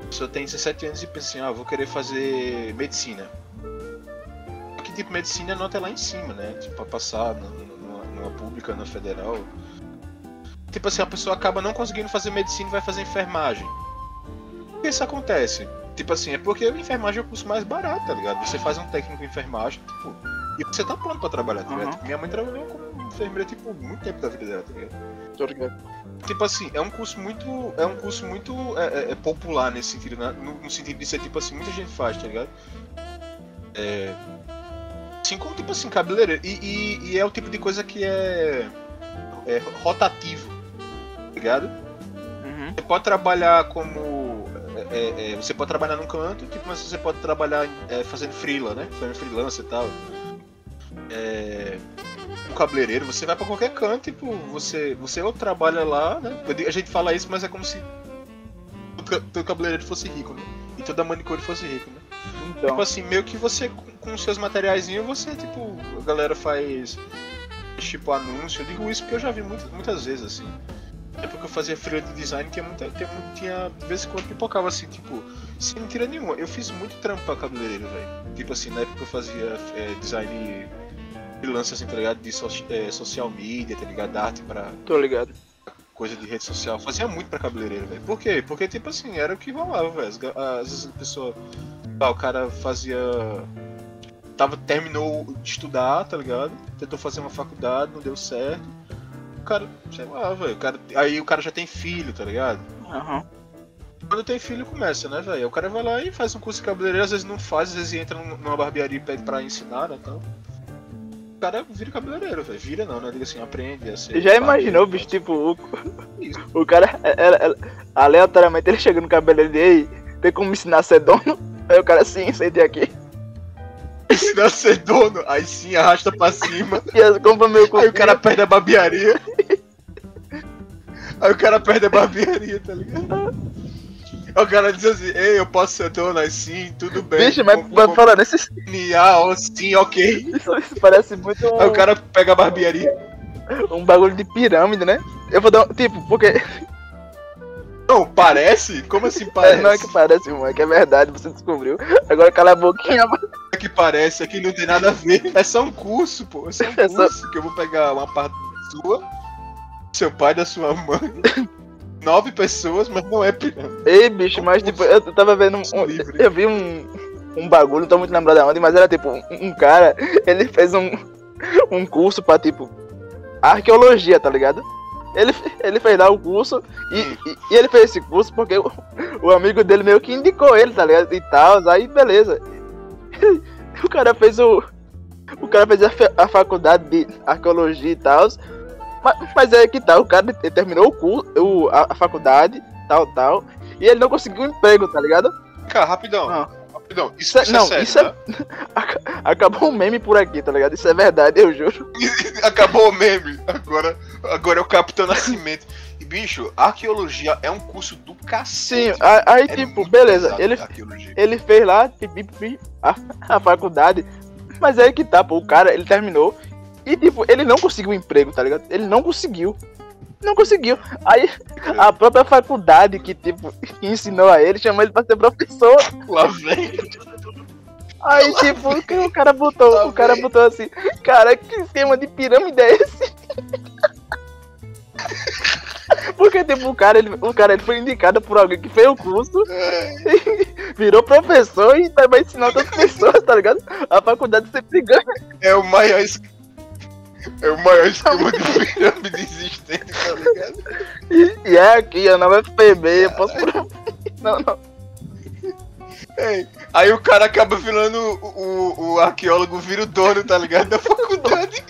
a pessoa tem 17 anos e pensa assim, ah, vou querer fazer medicina. Que tipo, medicina nota é lá em cima, né? Tipo, pra passar numa, numa pública, na federal. Tipo assim, a pessoa acaba não conseguindo fazer medicina e vai fazer enfermagem. Por que isso acontece? Tipo assim, é porque a enfermagem é o curso mais barato, tá ligado? Você faz um técnico em enfermagem, tipo, e você tá pronto pra trabalhar, tá ligado? Uhum. Minha mãe trabalhou como enfermeira, tipo, muito tempo da vida dela, tá ligado? Tô ligado. Tipo assim, é um curso muito. É um curso muito é, é- é popular nesse sentido, né? no, no sentido de ser tipo assim, muita gente faz, tá ligado? É. Assim como tipo assim, cabeleireiro. E, e, e é o tipo de coisa que é. é rotativo. Tá ligado? Uhum. Você pode trabalhar como. É, é, você pode trabalhar num canto, tipo, mas você pode trabalhar é, fazendo freela, né? Fazendo freelance e tal. É, um cabeleireiro, você vai pra qualquer canto, tipo, você, você ou trabalha lá, né? A gente fala isso, mas é como se todo ca- todo cabeleireiro fosse rico, né? E toda manicure fosse rico, né? Então. Tipo assim, meio que você com, seus materiaizinhos, você, tipo, a galera faz tipo anúncio. Eu digo isso porque eu já vi muitas, muitas vezes, assim. É porque eu fazia freela de design, tinha muita. Tinha, tinha de vez em quando pipocava assim, tipo, sem mentira nenhuma. Eu fiz muito trampo pra cabeleireiro, velho. Tipo assim, na época eu fazia é, design freelance, assim, tá ligado? De soci- é, social media, tá ligado? Arte pra Tô ligado. coisa de rede social. Eu fazia muito pra cabeleireiro, velho. Por quê? Porque, tipo assim, era o que rolava, velho. Às vezes a pessoa. Ah, o cara fazia. Tava, terminou de estudar, tá ligado? Tentou fazer uma faculdade, não deu certo. O cara, sei lá, velho. Aí o cara já tem filho, tá ligado? Aham. Quando tem filho, começa, né, velho? O cara vai lá e faz um curso de cabeleireiro, às vezes não faz, às vezes entra num- numa barbearia e pede pra ensinar, né? Então. O cara vira cabeleireiro, velho. Vira não, né? Diga assim, aprende a ser. Já imaginou, bicho, tipo, o, Isso. o cara, é- é- é- aleatoriamente, ele chega no cabeleireiro e "Ei, tem como me ensinar a ser dono? Aí o cara, sim, sente aqui. Ensinar a ser dono, aí sim arrasta pra cima, E as compra meu aí o cara perde a barbearia. Aí o cara perde a barbearia, tá ligado? O cara diz assim, ei, eu posso ser dona assim, tudo bem. Bicho, mas vamos falar nesses. Ah, sim, ok. Isso, isso parece muito Aí o cara pega a barbearia. um bagulho de pirâmide, né? Eu vou dar um. Tipo, porque. Não, parece? Como assim É, parece? não é que parece, mano, é que é verdade, você descobriu. Agora cala a boquinha, mano. Que parece, que não tem nada a ver. É só um curso, pô. É só um É só- curso que eu vou pegar uma parte sua, seu pai, da sua mãe. Nove pessoas, mas não é pirâmide. Ei, bicho, mas tipo, eu tava vendo um. eu vi um. Um bagulho, não tô muito lembrado aonde, mas era tipo, um, um cara, ele fez um. Um curso pra tipo. Arqueologia, tá ligado? Ele, ele fez lá o curso e, e, e ele fez esse curso porque o, o amigo dele meio que indicou ele, tá ligado? E tal, aí beleza. O cara fez o. O cara fez a, a faculdade de arqueologia e tal. Mas, mas é que tal, o cara terminou o curso, o, a, a faculdade, tal, tal. E ele não conseguiu um emprego, tá ligado? Cara, rapidão. Ah. Rapidão. Isso, Isso é- não, é sério, isso é- tá? Aca- Acabou um meme por aqui, tá ligado? Isso é verdade, eu juro. Acabou o meme. Agora, agora é o Capitão Nascimento. Bicho, arqueologia é um curso do Sim, cacete. a- aí É tipo, beleza, ele, ele fez lá pipi, a, a faculdade, mas aí que tá, pô, o cara, ele terminou e tipo, ele não conseguiu um emprego, tá ligado? Ele não conseguiu. Não conseguiu. Aí a própria faculdade que tipo ensinou a ele chamou ele pra ser professor. Lá vem. Aí tipo, o cara botou, Lá o cara vem. botou assim, cara, que esquema de pirâmide é esse? Porque tipo, o cara, ele, o cara ele foi indicado por alguém que fez o curso virou professor e tá- vai ensinar outras pessoas, tá ligado? A faculdade sempre ganha. É o maior. É o maior esquema de pirâmide existente, tá ligado? E é aqui, ó, na UFPB, eu posso. Não, não. Aí o cara acaba virando o, o, o arqueólogo, vira o dono, tá ligado? Da faculdade.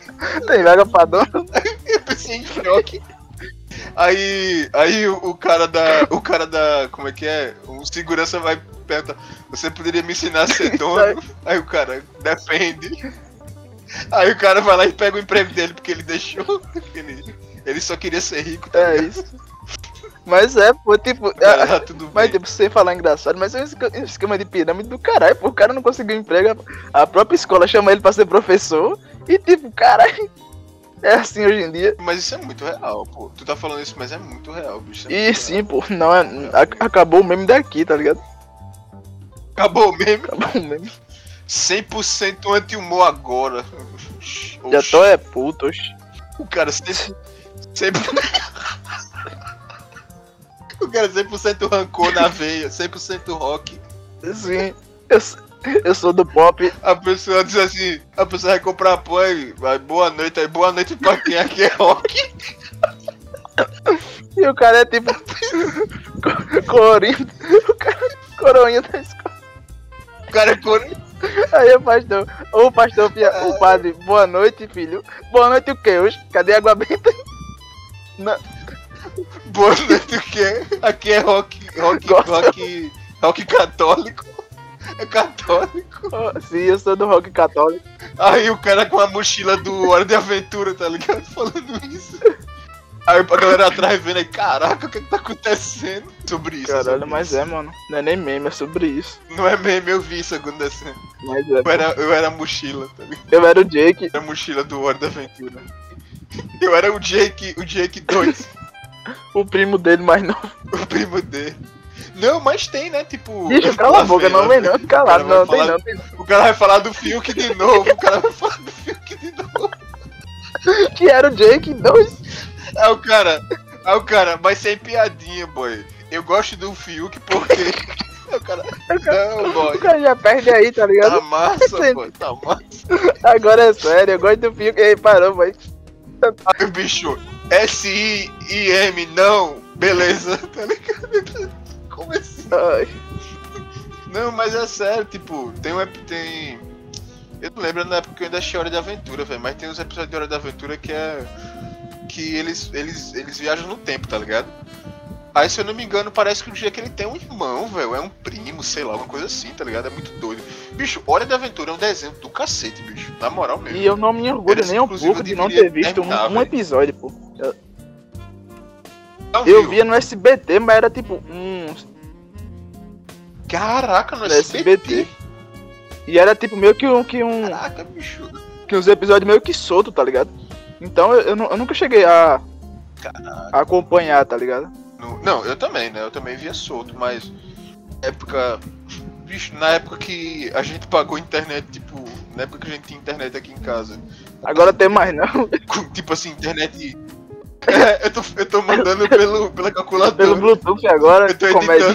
Tem vaga pra dono. Eu pensei em choque. Aí, aí o, cara da. O cara da. Como é que é? O segurança vai perguntar. Você poderia me ensinar a ser dono? Aí o cara, depende. Aí o cara vai lá e pega o emprego dele porque ele deixou. Ele, ele só queria ser rico, tá É ligado? isso. Mas é, pô, tipo. Ah, é- tá tudo bem. Mas, tipo, sem falar engraçado, mas é um esque- esquema de pirâmide do caralho, pô. O cara não conseguiu emprego, a a própria escola chama ele pra ser professor. E, tipo, caralho. É assim hoje em dia. Mas isso é muito real, pô. Tu tá falando isso, mas é muito real, bicho. é E sim, pô, não é. a- Acabou o meme daqui, tá ligado? real. Acabou mesmo. Acabou o meme. 100% anti-humor agora. Já Oxi, tô é puto, oxe. O cara sempre. sempre... o cara 100% rancor na veia, 100% rock. Sim, eu, eu sou do pop. A pessoa diz assim: a pessoa vai comprar pão e vai, boa noite, aí boa noite pra quem aqui é rock. E o cara é tipo. co- Colorinho. O cara coroinha da escola. O cara é cor... Aí o pastor. O pastor, o padre, boa noite, filho. Boa noite o que hoje? Cadê a água benta? boa noite, o quê? Aqui é rock, rock, rock, rock católico. É católico. Sim, eu sou do rock católico. Aí o cara com a mochila do Hora de Aventura, tá ligado? Falando isso. Aí a galera atrás vendo aí, caraca, o que, que tá acontecendo? Sobre isso. Caralho, sobre mas isso. é, mano. Não é nem meme, é sobre isso. Não é meme, eu vi isso acontecendo. Mas é. Eu era, eu era a mochila, tá ligado? Eu era o Jake, Era a mochila do Hora da Aventura. Eu era o Jake, o Jake 2, o primo dele mais novo. o primo dele. Não, mas tem, né? Tipo. Bicho, cala a boca, não vem não. Calado, O cara não, vai tem falar- não, tem O cara vai falar do Fiuk de novo. O cara vai falar do Fiuk de novo. não. Que era o Jake 2. Aí o cara. Aí o cara, mas sem piadinha, boy. Eu gosto do Fiuk porque. Aí o cara. Não, boy. O cara já perde aí, tá ligado? Tá massa, boy. Tá massa. Agora é sério, eu gosto do filme. Ei, parou, vai. Aí bicho. S-I-I-M, não. Beleza, tá ligado? Como assim? Ai, Não, mas é sério, tipo, tem um. Tem. Eu não lembro na época que eu ainda achei Hora de Aventura, velho, mas tem uns episódios de Hora de Aventura que é. Que eles, eles, eles viajam no tempo, tá ligado? Aí, se eu não me engano, parece que o dia que ele tem um irmão, velho, é um primo, sei lá, uma coisa assim, tá ligado? É muito doido. Bicho, Hora de Aventura é um desenho do cacete, bicho. Na moral mesmo. E eu não me orgulho Eles, nem um pouco de não ter visto um, terminar, um episódio, pô. Eu viu? via no SBT, mas era tipo uns. Caraca, no No SBT. SBT. E era tipo meio que um. Que, um, Caraca, bicho. que uns episódios meio que solto, tá ligado? Então eu, eu, eu nunca cheguei a, a acompanhar, tá ligado? Não, eu também, né? Eu também via solto, mas época. Bicho, na época que a gente pagou internet, tipo, na época que a gente tinha internet aqui em casa. Agora tem mais não. tipo assim, internet. É, eu tô, eu tô mandando pelo, pela calculadora. Pelo Bluetooth agora, eu tô comédia.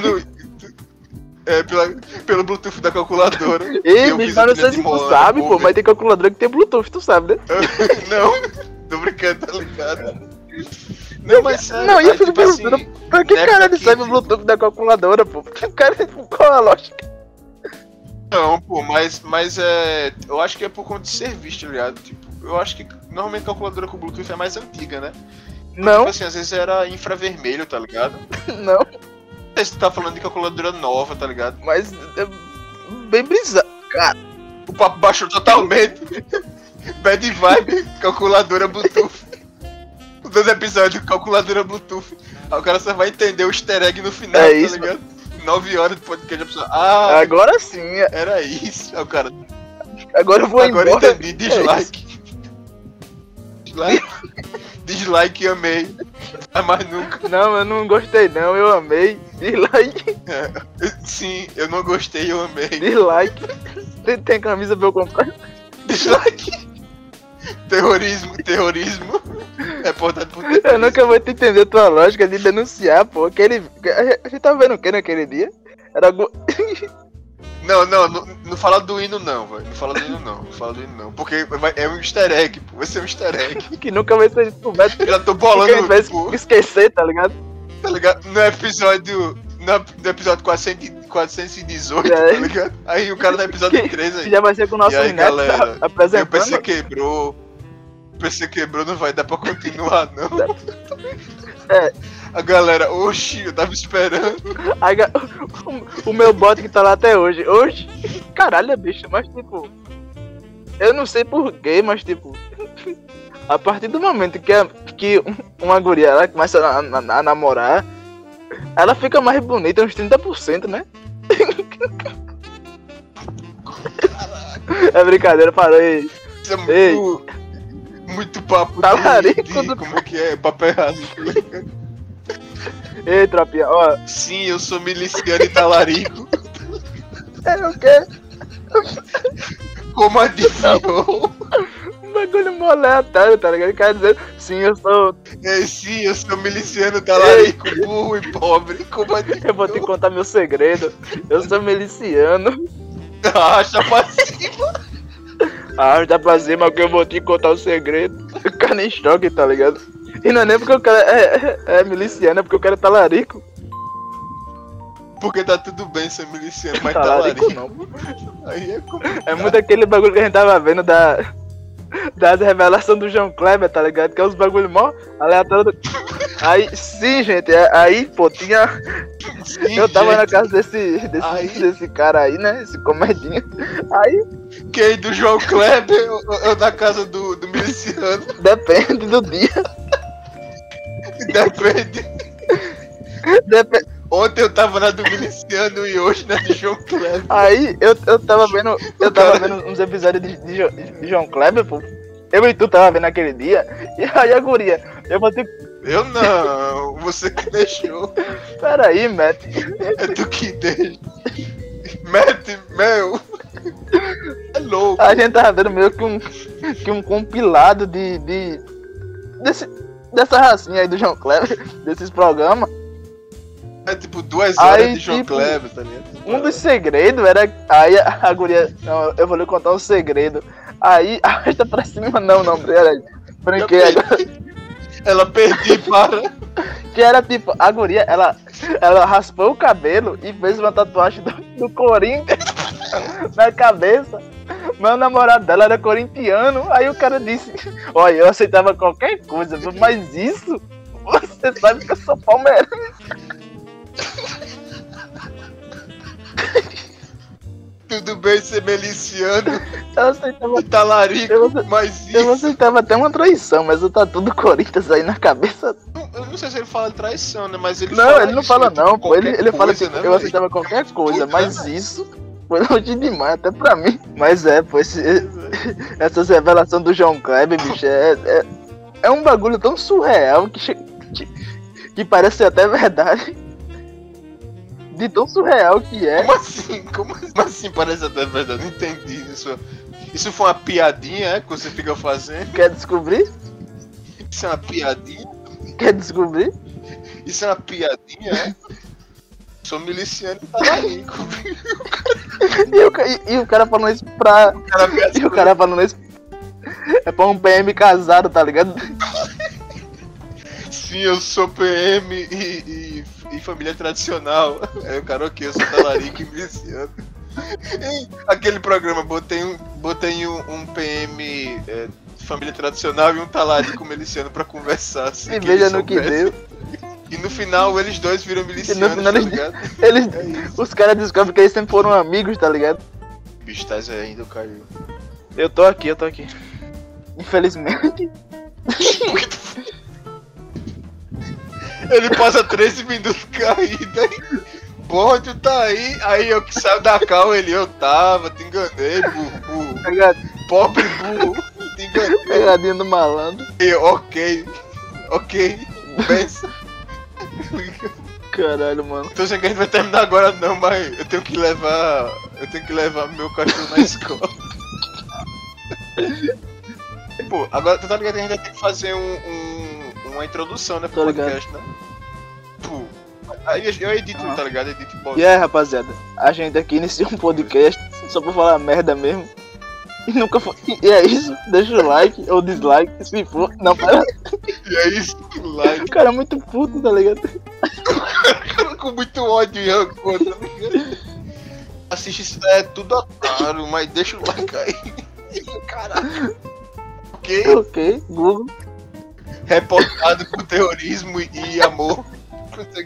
É, pela, pelo Bluetooth da calculadora. Ei, eu mas não a sei se tu sabe, pô, cover. mas tem calculadora que tem Bluetooth, tu sabe, né? Não, tô brincando, tá ligado? Não, mas sério, Não, e eu aí, fico tipo assim, perguntando, Pra que caralho que- serve o Bluetooth da calculadora, pô? O cara, qual a lógica? Não, pô, mas, mas é. Eu acho que é por conta de serviço, tá ligado? Tipo, eu acho que normalmente calculadora com Bluetooth é mais antiga, né? Não, Tipo assim, às vezes era infravermelho, tá ligado? não, Tu tá falando de calculadora nova, tá ligado? mas é bem bizarro. O papo baixou totalmente. Bad vibe, calculadora Bluetooth. Os dois episódios, calculadora Bluetooth. Aí o cara só vai entender o easter egg no final, É tá isso, ligado? 9 horas de podcast, a pessoa. Ah, Agora sim, é- era isso. Aí o cara. agora eu vou Agora embora. entendi, dislike. dislike. dislike e amei. Mas nunca. Não, eu não gostei não, eu amei. Dislike, Sim, eu não gostei, eu amei. dislike. Tem, tem camisa pra eu comprar? Dislike. Terrorismo, terrorismo. Reportado por Eu terrorismo. nunca vou te entender a tua lógica de denunciar, pô. Aquele. A gente tava vendo o que naquele dia? Era algum. Não, não, não, não fala do hino não, velho. Não fala do hino não, não fala do hino não. Porque vai- é um easter egg, pô. Vai ser um easter egg. que nunca vai ser descoberto. Já tô bolando, vai tipo, esquecer, tá ligado? tá ligado? No episódio. No, episódio 400, e- 418, É. tá ligado? Aí o cara no episódio Que- 13 Que aí. já vai ser com o nosso aí, neto galera? tá Meu PC apresentando. quebrou. O PC quebrou, não vai dar pra continuar, não. É. A galera, oxi, eu tava esperando. Aí, o, o meu bot que tá lá até hoje. Hoje, caralho, bicho, mas tipo. Eu não sei porquê, mas tipo. A partir do momento que, a- que uma guria ela começa a, a- a namorar, ela fica mais bonita, uns 30%, né? É brincadeira, aí. Isso é Ei. muito. Muito papo Talarico de- do- Como é que é? Papo errado. Ei, tropinha, ó. Sim, eu sou miliciano e talarico. É o quê? Como adivinhou? Um bagulho mó aleatório, tá ligado? Quer dizer, sim, eu sou. É, sim, eu sou miliciano, talarico, burro e pobre. Como adivinhou? Eu vou te contar meu segredo. Eu sou miliciano. Acha passivo. Ah, dá pra cima que eu vou te contar o segredo. O cara em choque, tá ligado? E não é nem porque o cara é, é, é miliciano, é porque o cara é talarico. Porque tá tudo bem ser miliciano, mas Talarico talarico. não. Aí é complicado. É muito aquele bagulho que a gente tava vendo da. Das revelações do João Kleber, tá ligado? Que é uns bagulho mó aleatório. do- Aí, sim, gente, é- aí, pô, tinha. Sim, Eu tava na gente, casa desse, desse, Aí. desse cara aí, né? Esse comedinho. Aí, Quem do João Kleber ou, ou da casa do, do miliciano? depende do dia. Depende. Dep- Ontem eu tava na do miliciano e hoje na do João Kleber. Aí eu, eu tava vendo. Eu tava vendo uns episódios de, de, de João Kleber, pô. Eu e tu tava vendo aquele dia. E aí a guria, eu vou ter. Eu não, você que deixou. Peraí, Matt. É tu que deixa. Mete, meu. É louco. A gente tava vendo meio que um, que um compilado de. de desse, dessa racinha aí do João Kleber, desses programas. É tipo duas horas Aí, de João tipo, Kleber, tá ligado? Um dos segredos era. Aí a, guria. Não, eu vou lhe contar um segredo. Aí. Arrasta pra cima, não, não, peraí. Brinquei agora. Ela perdi para. Que era tipo, a guria, ela, ela raspou o cabelo e fez uma tatuagem do, do Corinthians na cabeça. Meu namorado dela era corintiano, aí o cara disse, olha, eu aceitava qualquer coisa, mas isso, você sabe que eu sou palmeirense. Tudo bem ser miliciano Eu aceitava, talarico, Eu- mas eu isso. aceitava até uma traição, mas eu tá tudo Corinthians aí na cabeça. Eu não sei se ele fala traição, né? Mas ele Não, ele não isso, fala tipo, não, pô. Ele, ele fala coisa, assim, né, eu aceitava qualquer coisa, mas né, isso foi longe demais, até pra mim. Mas é, pô, esse, essas revelações do João Kleber, bicho, é, é, é um bagulho tão surreal que, que, que parece até verdade. De tão surreal que é. Como assim? Como assim parece até verdade? Não entendi isso. Isso foi uma piadinha, é? Que você fica fazendo? Quer descobrir? Isso é uma piadinha? Quer descobrir? Isso é uma piadinha, é? Sou miliciano e talarico. E o, e, e o cara falando isso pra. cara pensa E o cara falando isso. É pra um PM casado, tá ligado? Sim, eu sou PM e, e, e família tradicional. Aí o cara, ok, eu sou talarico e miliciano. E aquele programa, botei um, botei um, um PM é, família tradicional e um talarico miliciano pra conversar. Assim, E que veja no que deu. E no final eles dois viram milicianos, final tá eles- ligado? Eles, É os caras descobrem que eles sempre foram amigos, tá ligado? Bicho, tá ainda caiu. Eu tô aqui, eu tô aqui. Infelizmente. Ele passa 13 minutos caído aí. Porra, tu tá aí. Aí eu que saio da cal, ele, eu tava, te enganei, burro, burro. Pegad- Pobre burro, te enganei. Pegadinha do malandro. Eu, ok, ok, pensa. Caralho, mano. Tô dizendo que a gente vai terminar agora não, mas eu tenho que levar. Eu tenho que levar meu cachorro na escola. Pô, agora tu tá ligado que a gente vai ter que fazer um, um- uma introdução, né, pro ligado. podcast, né? Pô, aí eu- edito, Ah. tá ligado? Edito e. E aí, rapaziada, a gente aqui inicia um podcast só pra falar merda mesmo. E nunca foi. E é isso. Deixa o like ou dislike, se for. Não, para. E é isso, like. O cara é muito puto, tá ligado? com muito ódio e rancor, tá ligado? Assiste isso daí, é tudo otário, mas deixa o like aí. Caralho. Ok? Ok, Google. Reportado por terrorismo e amor.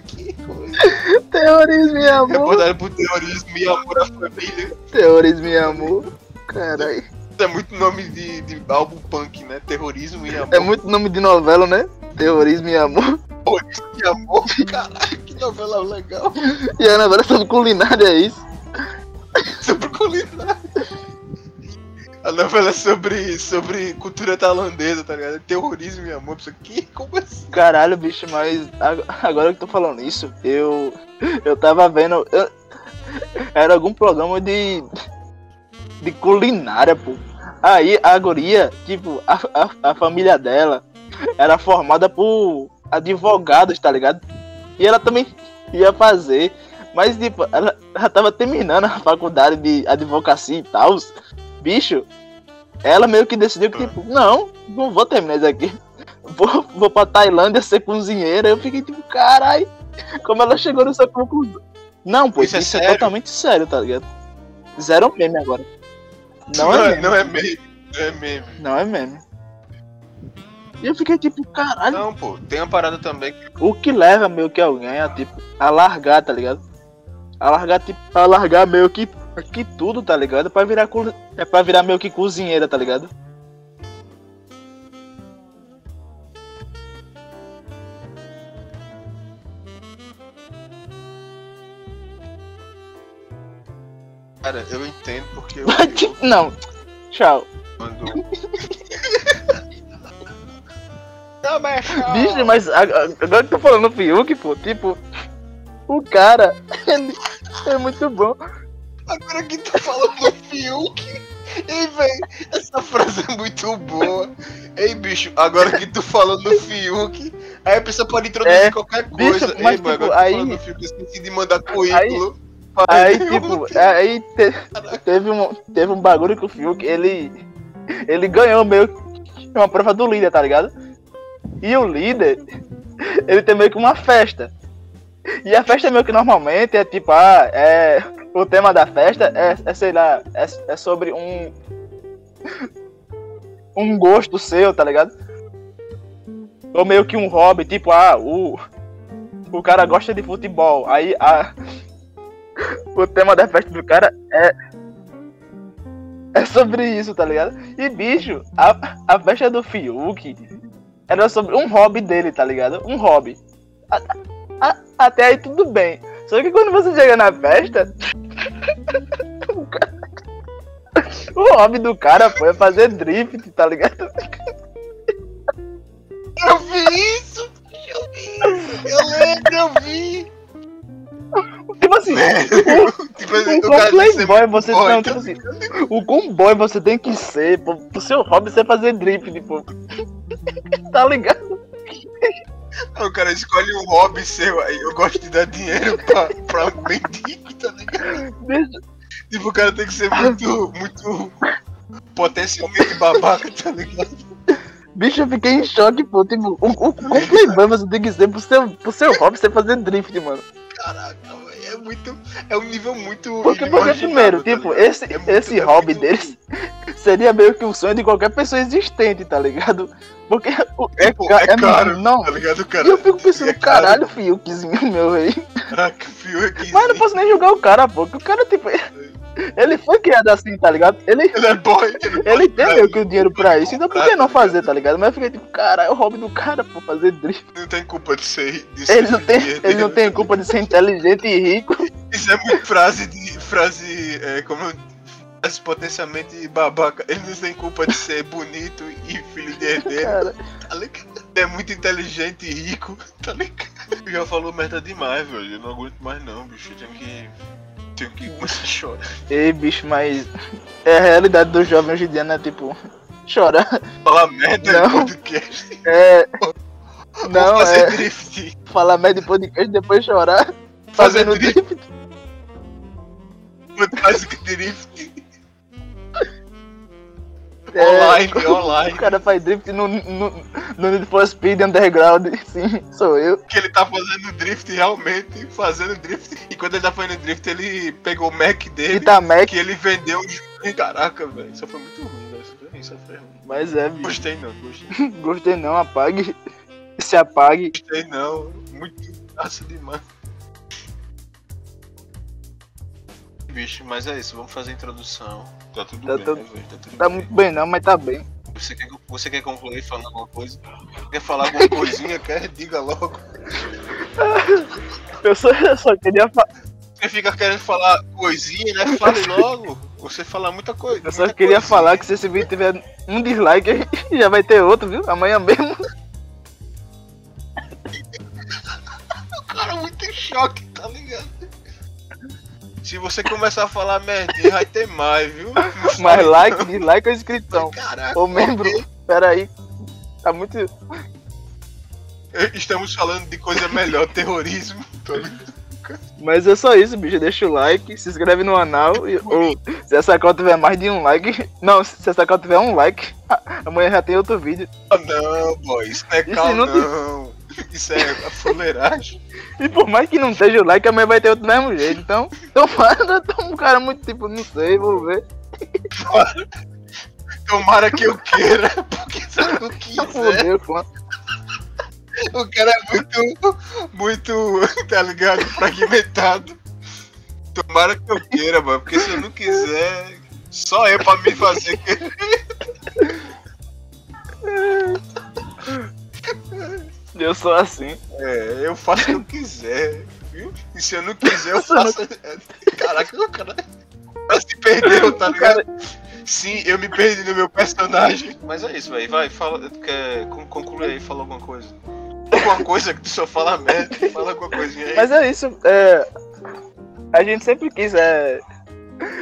Que coisa. Terrorismo e amor. Reportado por terrorismo e amor à família. Terrorismo e amor. Caralho. É muito nome de, de álbum punk, né? Terrorismo e amor. É muito nome de novela, né? Terrorismo e amor. Terrorismo e amor. Caralho, que novela legal. E a novela é sobre culinária, é isso? Sobre culinária. A novela é sobre, sobre cultura tailandesa, tá ligado? Terrorismo e amor. Isso aqui, como assim? Caralho, bicho, mas ag- agora que eu tô falando isso, eu. Eu tava vendo. eu- era algum programa de. de culinária, pô. Aí a guria, tipo, a, a, a família dela era formada por advogados, tá ligado? E ela também ia fazer. Mas, tipo, ela, ela tava terminando a faculdade de advocacia e tal. Bicho, ela meio que decidiu que, tipo, não, não vou terminar isso aqui vou, vou pra Tailândia ser cozinheira. Eu fiquei tipo, carai, como ela chegou nessa conclusão. Não, pô, Isso isso, é é, totalmente sério, tá ligado? Zero meme agora. Não, é meme. não é meme. Não é meme. Não é meme. E eu fiquei tipo, caralho, Não, pô, tem uma parada também o que leva meio que alguém a, tipo, a largar, tá ligado? A largar, tipo, a largar meio que, que tudo, tá ligado? Pra virar, co- é pra virar meio que cozinheira, tá ligado? Cara, eu entendo porque eu Mas, não, tchau. quando. Não, mas Bicho, mas a- a- agora que tô falando do Fiuk, pô, tipo, o cara, ele é muito bom. Agora que tu falou do Fiuk. Ei, velho, essa frase é muito boa. Ei, bicho, agora que tu falou do Fiuk, aí a pessoa pode introduzir É, qualquer bicho, coisa. mas, Ei, mano, tipo, agora que tu aí- falou do Fiuk, eu esqueci de mandar currículo. Aí, Fiuk. tipo, aí te- teve, um, teve um bagulho que o Fiuk, ele, ele ganhou meio que uma prova do líder, tá ligado? E o líder, ele tem meio que uma festa. E a festa meio que normalmente é tipo, ah, é. O tema da festa é, é sei lá, é, é sobre um. Um gosto seu, tá ligado? Ou meio que um hobby, tipo, ah, o. O cara gosta de futebol. Aí a. O tema da festa do cara é. É sobre isso, tá ligado? E bicho, a, a festa do Fiuk era sobre um hobby dele, tá ligado? Um hobby. A- a- até aí tudo bem. Só que quando você chega na festa. o hobby do cara foi fazer drift, tá ligado? Eu vi isso! Eu vi! Eu lembro, eu vi! Tipo assim, tipo assim, o, o disse playboy você boy, não, tipo assim, o boy você tem que ser, pô, pro seu hobby você fazer drift, tipo. tá ligado? O cara escolhe um hobby seu aí, eu gosto de dar dinheiro pra, pra mendigo, tá ligado? Deixa- Tipo, o cara tem que ser muito, muito potencialmente babaca, tá ligado? Bicho, eu fiquei em choque, pô. Tipo, o, o, com playboy você tem que ser pro seu, pro seu hobby você fazer drift, mano. Caraca, é muito. É um nível muito. Porque, porque primeiro, tá tipo, esse, É esse é hobby muito- deles seria meio que o sonho de qualquer pessoa existente, tá ligado? Porque o- é, Tipo, ca- é caro, Não, tá ligado, cara? e eu fico pensando, É caralho, Fiukzinho, meu rei. Caraca, fio aqui. Mas eu não posso nem julgar o cara, pô. Que o cara, tipo, ele foi criado assim, tá ligado? Ele, Ele é boy. ele tem que o dinheiro pra isso, então por que não fazer, tá ligado? Mas eu fiquei tipo, cara, é o hobby do cara, pô, fazer drift. Não tem culpa de ser. De ser Ele não tem, ele não tem culpa de ser inteligente e rico. Isso é muito frase de. frase. É, como eu. Frase potencialmente babaca. Ele não tem culpa de ser bonito e filho de herdeiro, tá ligado? Ele é muito inteligente e rico, tá ligado? Já falou merda demais, velho. Eu não aguento mais não, bicho. Eu tenho que. Tenho que começar a chorar. ei, bicho, mas é a realidade dos jovens hoje em dia, né? Tipo, chorar. Falar merda Não. podcast. É. Não, fazer é. drift. Falar merda de podcast e depois chorar. Fazer Fazendo drift. drift. Fazer drift. É, Online, O online. cara faz drift no, no, no Need for Speed Underground. Sim, sou eu. que ele tá fazendo drift realmente, fazendo drift. E quando ele tá fazendo drift, ele pegou o Mac E dele, tá Mac. que ele vendeu. Caraca, velho, isso foi muito ruim, né? Isso foi- ruim. Mas é, bicho. Gostei não, gostei, Gostei não, apague. Se apague. gostei não. Muito massa demais. Bicho, mas é isso, vamos fazer a introdução. Tá tudo Tá bem, tudo- né? Tá tudo Tá bem. muito bem não, mas tá bem. Você quer, você quer concluir falando alguma coisa? Quer falar alguma coisinha? quer? Diga logo. Eu só, eu só queria fa- Você fica querendo falar coisinha, né? Fale logo. Você fala muita coisa. Eu só queria falar que se esse vídeo tiver um dislike, já vai ter outro, viu? Amanhã mesmo. cara muito em choque, tá ligado? Se você começar a falar merdinha, vai ter mais, viu? Mais like, não. dislike ou inscrição. Caraca. Ô membro, pera aí. Tá muito. Estamos falando de coisa melhor, terrorismo. Mas é só isso, bicho. Deixa o like, se inscreve no canal. E, ou se essa call tiver mais de um like. Não, se essa call tiver um like, amanhã já tem outro vídeo. Não, boy, isso não é se cal, não não. Isso é a fuleiragem. E por mais que não esteja o like, amanhã vai ter outro mesmo jeito. Então, tomara, eu tô um cara muito tipo, não sei, vou ver. Tomara que eu queira, porque se eu não quiser, o cara é muito, muito, tá ligado, fragmentado. Tomara que eu queira, mano, porque se eu não quiser, só eu pra me fazer querer. Eu sou assim. É, eu faço o que eu quiser, viu? E se eu não quiser, eu faço. Caraca, o cara. Mas se perdeu, tá ligado? Sim, eu me perdi no meu personagem. Mas é isso, velho. Vai, fala. Quer con- conclui aí, fala alguma coisa. Alguma coisa que tu só fala merda, fala alguma coisinha aí. Mas é isso, é. A gente sempre quis, é.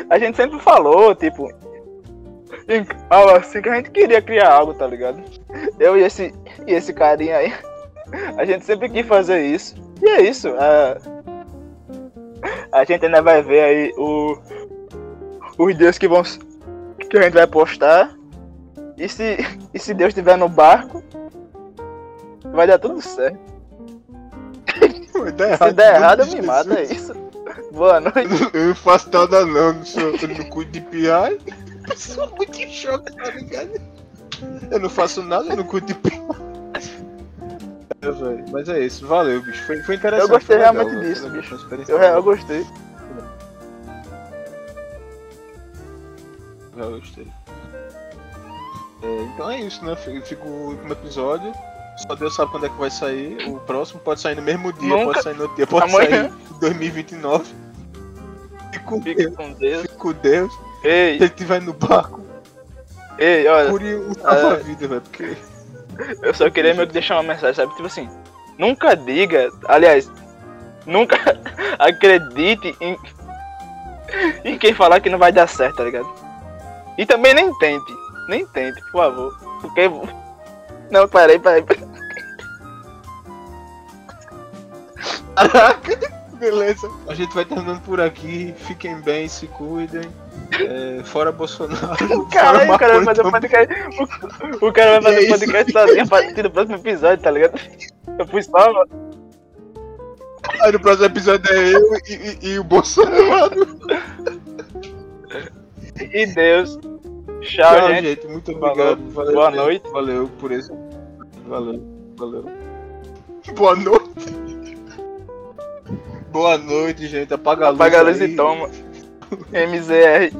A gente sempre falou, tipo. assim que a gente queria criar algo, tá ligado? Eu e esse, e esse carinha aí. A gente sempre quis fazer isso. E é isso. é, a gente ainda vai ver aí o, os dias que vão. Que a gente vai postar. E se, e se Deus estiver no barco, vai dar tudo certo. Vai dar Se der errado, eu me mato, é isso. Boa noite. Eu não faço nada não, não sou, eu não cuido de piar. Sou muito em choque, tá ligado? Eu não faço nada, eu não cuido de piar. É, mas é isso, valeu, bicho. Foi, foi interessante. Eu gostei legal, realmente disso, bicho. Eu, eu gostei. Eu gostei. É, então é isso, né? Fica o último episódio. Só Deus sabe quando é que vai sair. O próximo pode sair no mesmo dia, Nunca. pode sair no dia, pode Amanhã. sair em 2029. Fique com Fique Deus, com Deus. com Deus. Se Ei, ele estiver no barco, ei, olha, cure o salva É. vida, velho. Porque. Eu só queria meio que deixar uma mensagem, sabe? Tipo assim, nunca diga, aliás, nunca acredite em, em quem falar que não vai dar certo, tá ligado? E também nem tente, nem tente, por favor. Porque. Não, peraí, peraí. peraí. Beleza. A gente vai terminando por aqui. Fiquem bem, se cuidem. É, fora Bolsonaro. Caralho, o cara vai fazer podcast. O, o cara vai é fazer isso? podcast sozinho a partir do próximo episódio, tá ligado? Eu fui só. também. Aí no próximo episódio é eu e, e- e o Bolsonaro. E Deus. Tchau, Tchau, gente. gente. Muito obrigado. Valeu, Boa gente. noite. Valeu por esse. Valeu. Valeu. Boa noite. Boa noite, gente. Apaga a luz. Apaga a luz aí. e toma. MZR.